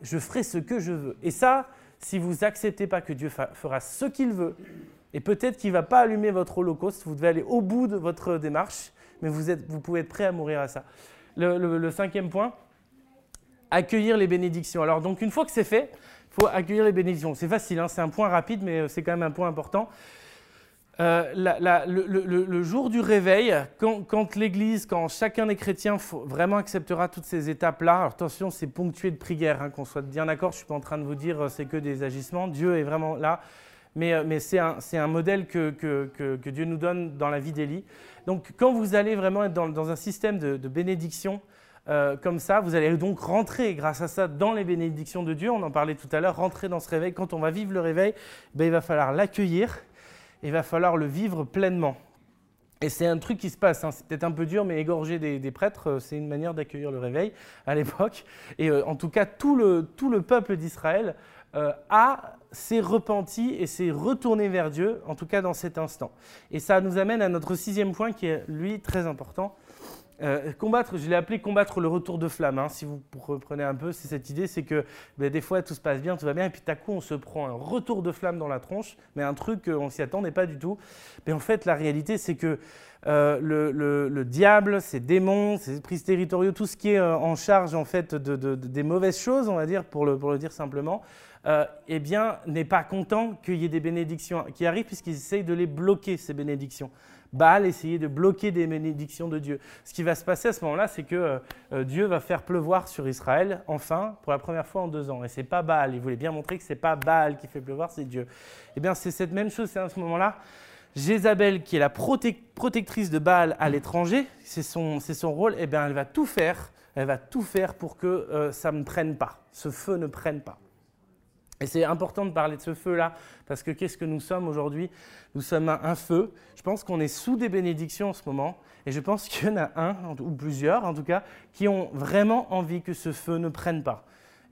Je ferai ce que je veux. Et ça, si vous n'acceptez pas que Dieu fera ce qu'il veut, et peut-être qu'il ne va pas allumer votre holocauste, vous devez aller au bout de votre démarche, mais vous, êtes, vous pouvez être prêt à mourir à ça. le cinquième point, accueillir les bénédictions. Alors donc une fois que c'est fait, faut accueillir les bénédictions. C'est facile, hein, c'est un point rapide, mais euh, c'est quand même un point important. Euh, le, jour du réveil, quand, l'Église, quand chacun des chrétiens vraiment acceptera toutes ces étapes-là, alors attention, c'est ponctué de prière, hein, qu'on soit bien d'accord, je ne suis pas en train de vous dire euh, c'est que des agissements, Dieu est vraiment là, mais, c'est un, modèle que, Dieu nous donne dans la vie d'Élie. Donc quand vous allez vraiment être dans, un système de, de bénédiction, euh, comme ça, vous allez donc rentrer grâce à ça dans les bénédictions de Dieu. On en parlait tout à l'heure, rentrer dans ce réveil. Quand on va vivre le réveil, ben, il va falloir l'accueillir, il va falloir le vivre pleinement. Et c'est un truc qui se passe, hein. c'est peut-être un peu dur, mais égorger des, prêtres, euh, c'est une manière d'accueillir le réveil à l'époque. Et euh, en tout cas, tout le, tout le peuple d'Israël a s'est repenti et s'est retourné vers Dieu, en tout cas dans cet instant. Et ça nous amène à notre sixième point qui est, lui, très important, euh, combattre, je l'ai appelé combattre le retour de flamme. Hein. si vous reprenez un peu, c'est cette idée, c'est que ben, des fois tout se passe bien, tout va bien, et puis à coup on se prend un retour de flamme dans la tronche, mais un truc qu'on s'y attendait pas du tout. Mais en fait, la réalité, c'est que euh, le, diable, ses démons, ses esprits territoriaux, tout ce qui est euh, en charge en fait de, des mauvaises choses, on va dire, pour le, pour le dire simplement, eh bien, n'est pas content qu'il y ait des bénédictions qui arrivent puisqu'ils essayent de les bloquer ces bénédictions. Baal essayait de bloquer des bénédictions de Dieu. Ce qui va se passer à ce moment-là, c'est que euh, euh, Dieu va faire pleuvoir sur Israël, enfin, pour la première fois en deux ans. Et c'est pas Baal. Il voulait bien montrer que c'est pas Baal qui fait pleuvoir, c'est Dieu. Eh bien, c'est cette même chose, c'est à ce moment-là. Jézabel, qui est la protectrice de Baal à l'étranger, c'est son, rôle, eh bien, elle va tout faire, elle va tout faire pour que euh, ça ne prenne pas, ce feu ne prenne pas. Et c'est important de parler de ce feu-là, parce que qu'est-ce que nous sommes aujourd'hui? Nous sommes un, feu. Je pense qu'on est sous des bénédictions en ce moment, et je pense qu'il y en a un, ou plusieurs en tout cas, qui ont vraiment envie que ce feu ne prenne pas.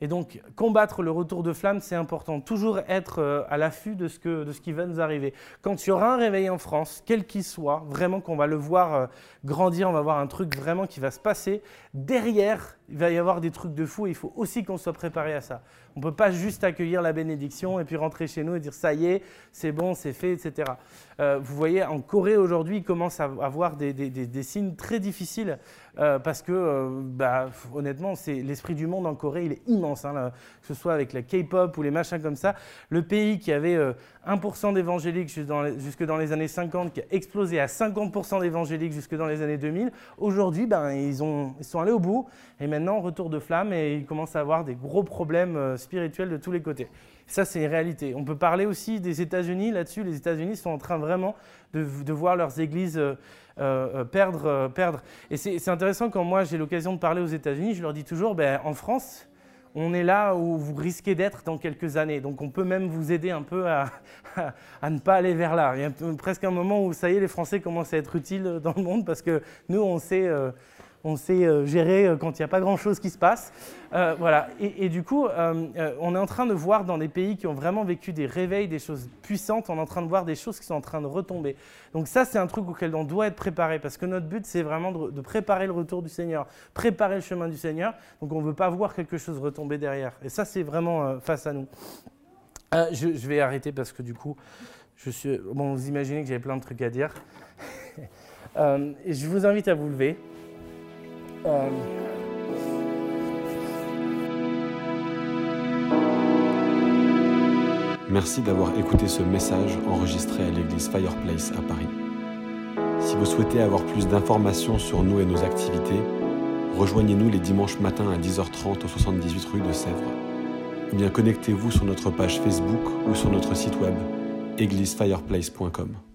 Et donc, combattre le retour de flamme, c'est important. Toujours être euh, à l'affût de, ce de ce qui va nous arriver. Quand il y aura un réveil en France, quel qu'il soit, vraiment qu'on va le voir euh, grandir, on va voir un truc vraiment qui va se passer, derrière, il va y avoir des trucs de fou et il faut aussi qu'on soit préparé à ça. On ne peut pas juste accueillir la bénédiction et puis rentrer chez nous et dire ça y est, c'est bon, c'est fait, etc. Euh, vous voyez, en Corée aujourd'hui, il commence à avoir des, des, signes très difficiles euh, parce que, euh, bah, honnêtement, l'esprit du monde en Corée, il est immense, hein, que ce soit avec la K-pop ou les machins comme ça. Le pays qui avait 1% d'évangéliques jusque dans les années 50, qui a explosé à 50% d'évangéliques jusque dans les années 2000, aujourd'hui, ben, ils, ils sont allés au bout et maintenant, maintenant, retour de flamme, et ils commencent à avoir des gros problèmes euh, spirituels de tous les côtés. Ça, c'est une réalité. On peut parler aussi des États-Unis là-dessus. Les États-Unis sont en train vraiment de, voir leurs églises euh, euh, perdre, perdre. Et c'est intéressant quand moi j'ai l'occasion de parler aux États-Unis, je leur dis toujours, ben, en France, on est là où vous risquez d'être dans quelques années. Donc on peut même vous aider un peu à, ne pas aller vers là. Il y a presque un moment où ça y est, les Français commencent à être utiles dans le monde parce que nous, on sait on sait euh, gérer euh, quand il n'y a pas grand-chose qui se passe. Euh, voilà. Et, du coup, on est en train de voir dans des pays qui ont vraiment vécu des réveils, des choses puissantes, on est en train de voir des choses qui sont en train de retomber. Donc ça, c'est un truc auquel on doit être préparé, parce que notre but, c'est vraiment de, préparer le retour du Seigneur, préparer le chemin du Seigneur. Donc on ne veut pas voir quelque chose retomber derrière. Et ça, c'est vraiment face à nous. Je, vais arrêter parce que du coup, je suis... Bon, vous imaginez que j'avais plein de trucs à dire. je vous invite à vous lever. Euh, Merci d'avoir écouté ce message enregistré à l'église Fireplace à Paris. Si vous souhaitez avoir plus d'informations sur nous et nos activités, rejoignez-nous les dimanches matins à 10h30 au 78 rue de Sèvres. Ou bien connectez-vous sur notre page Facebook ou sur notre site web églisefireplace.com.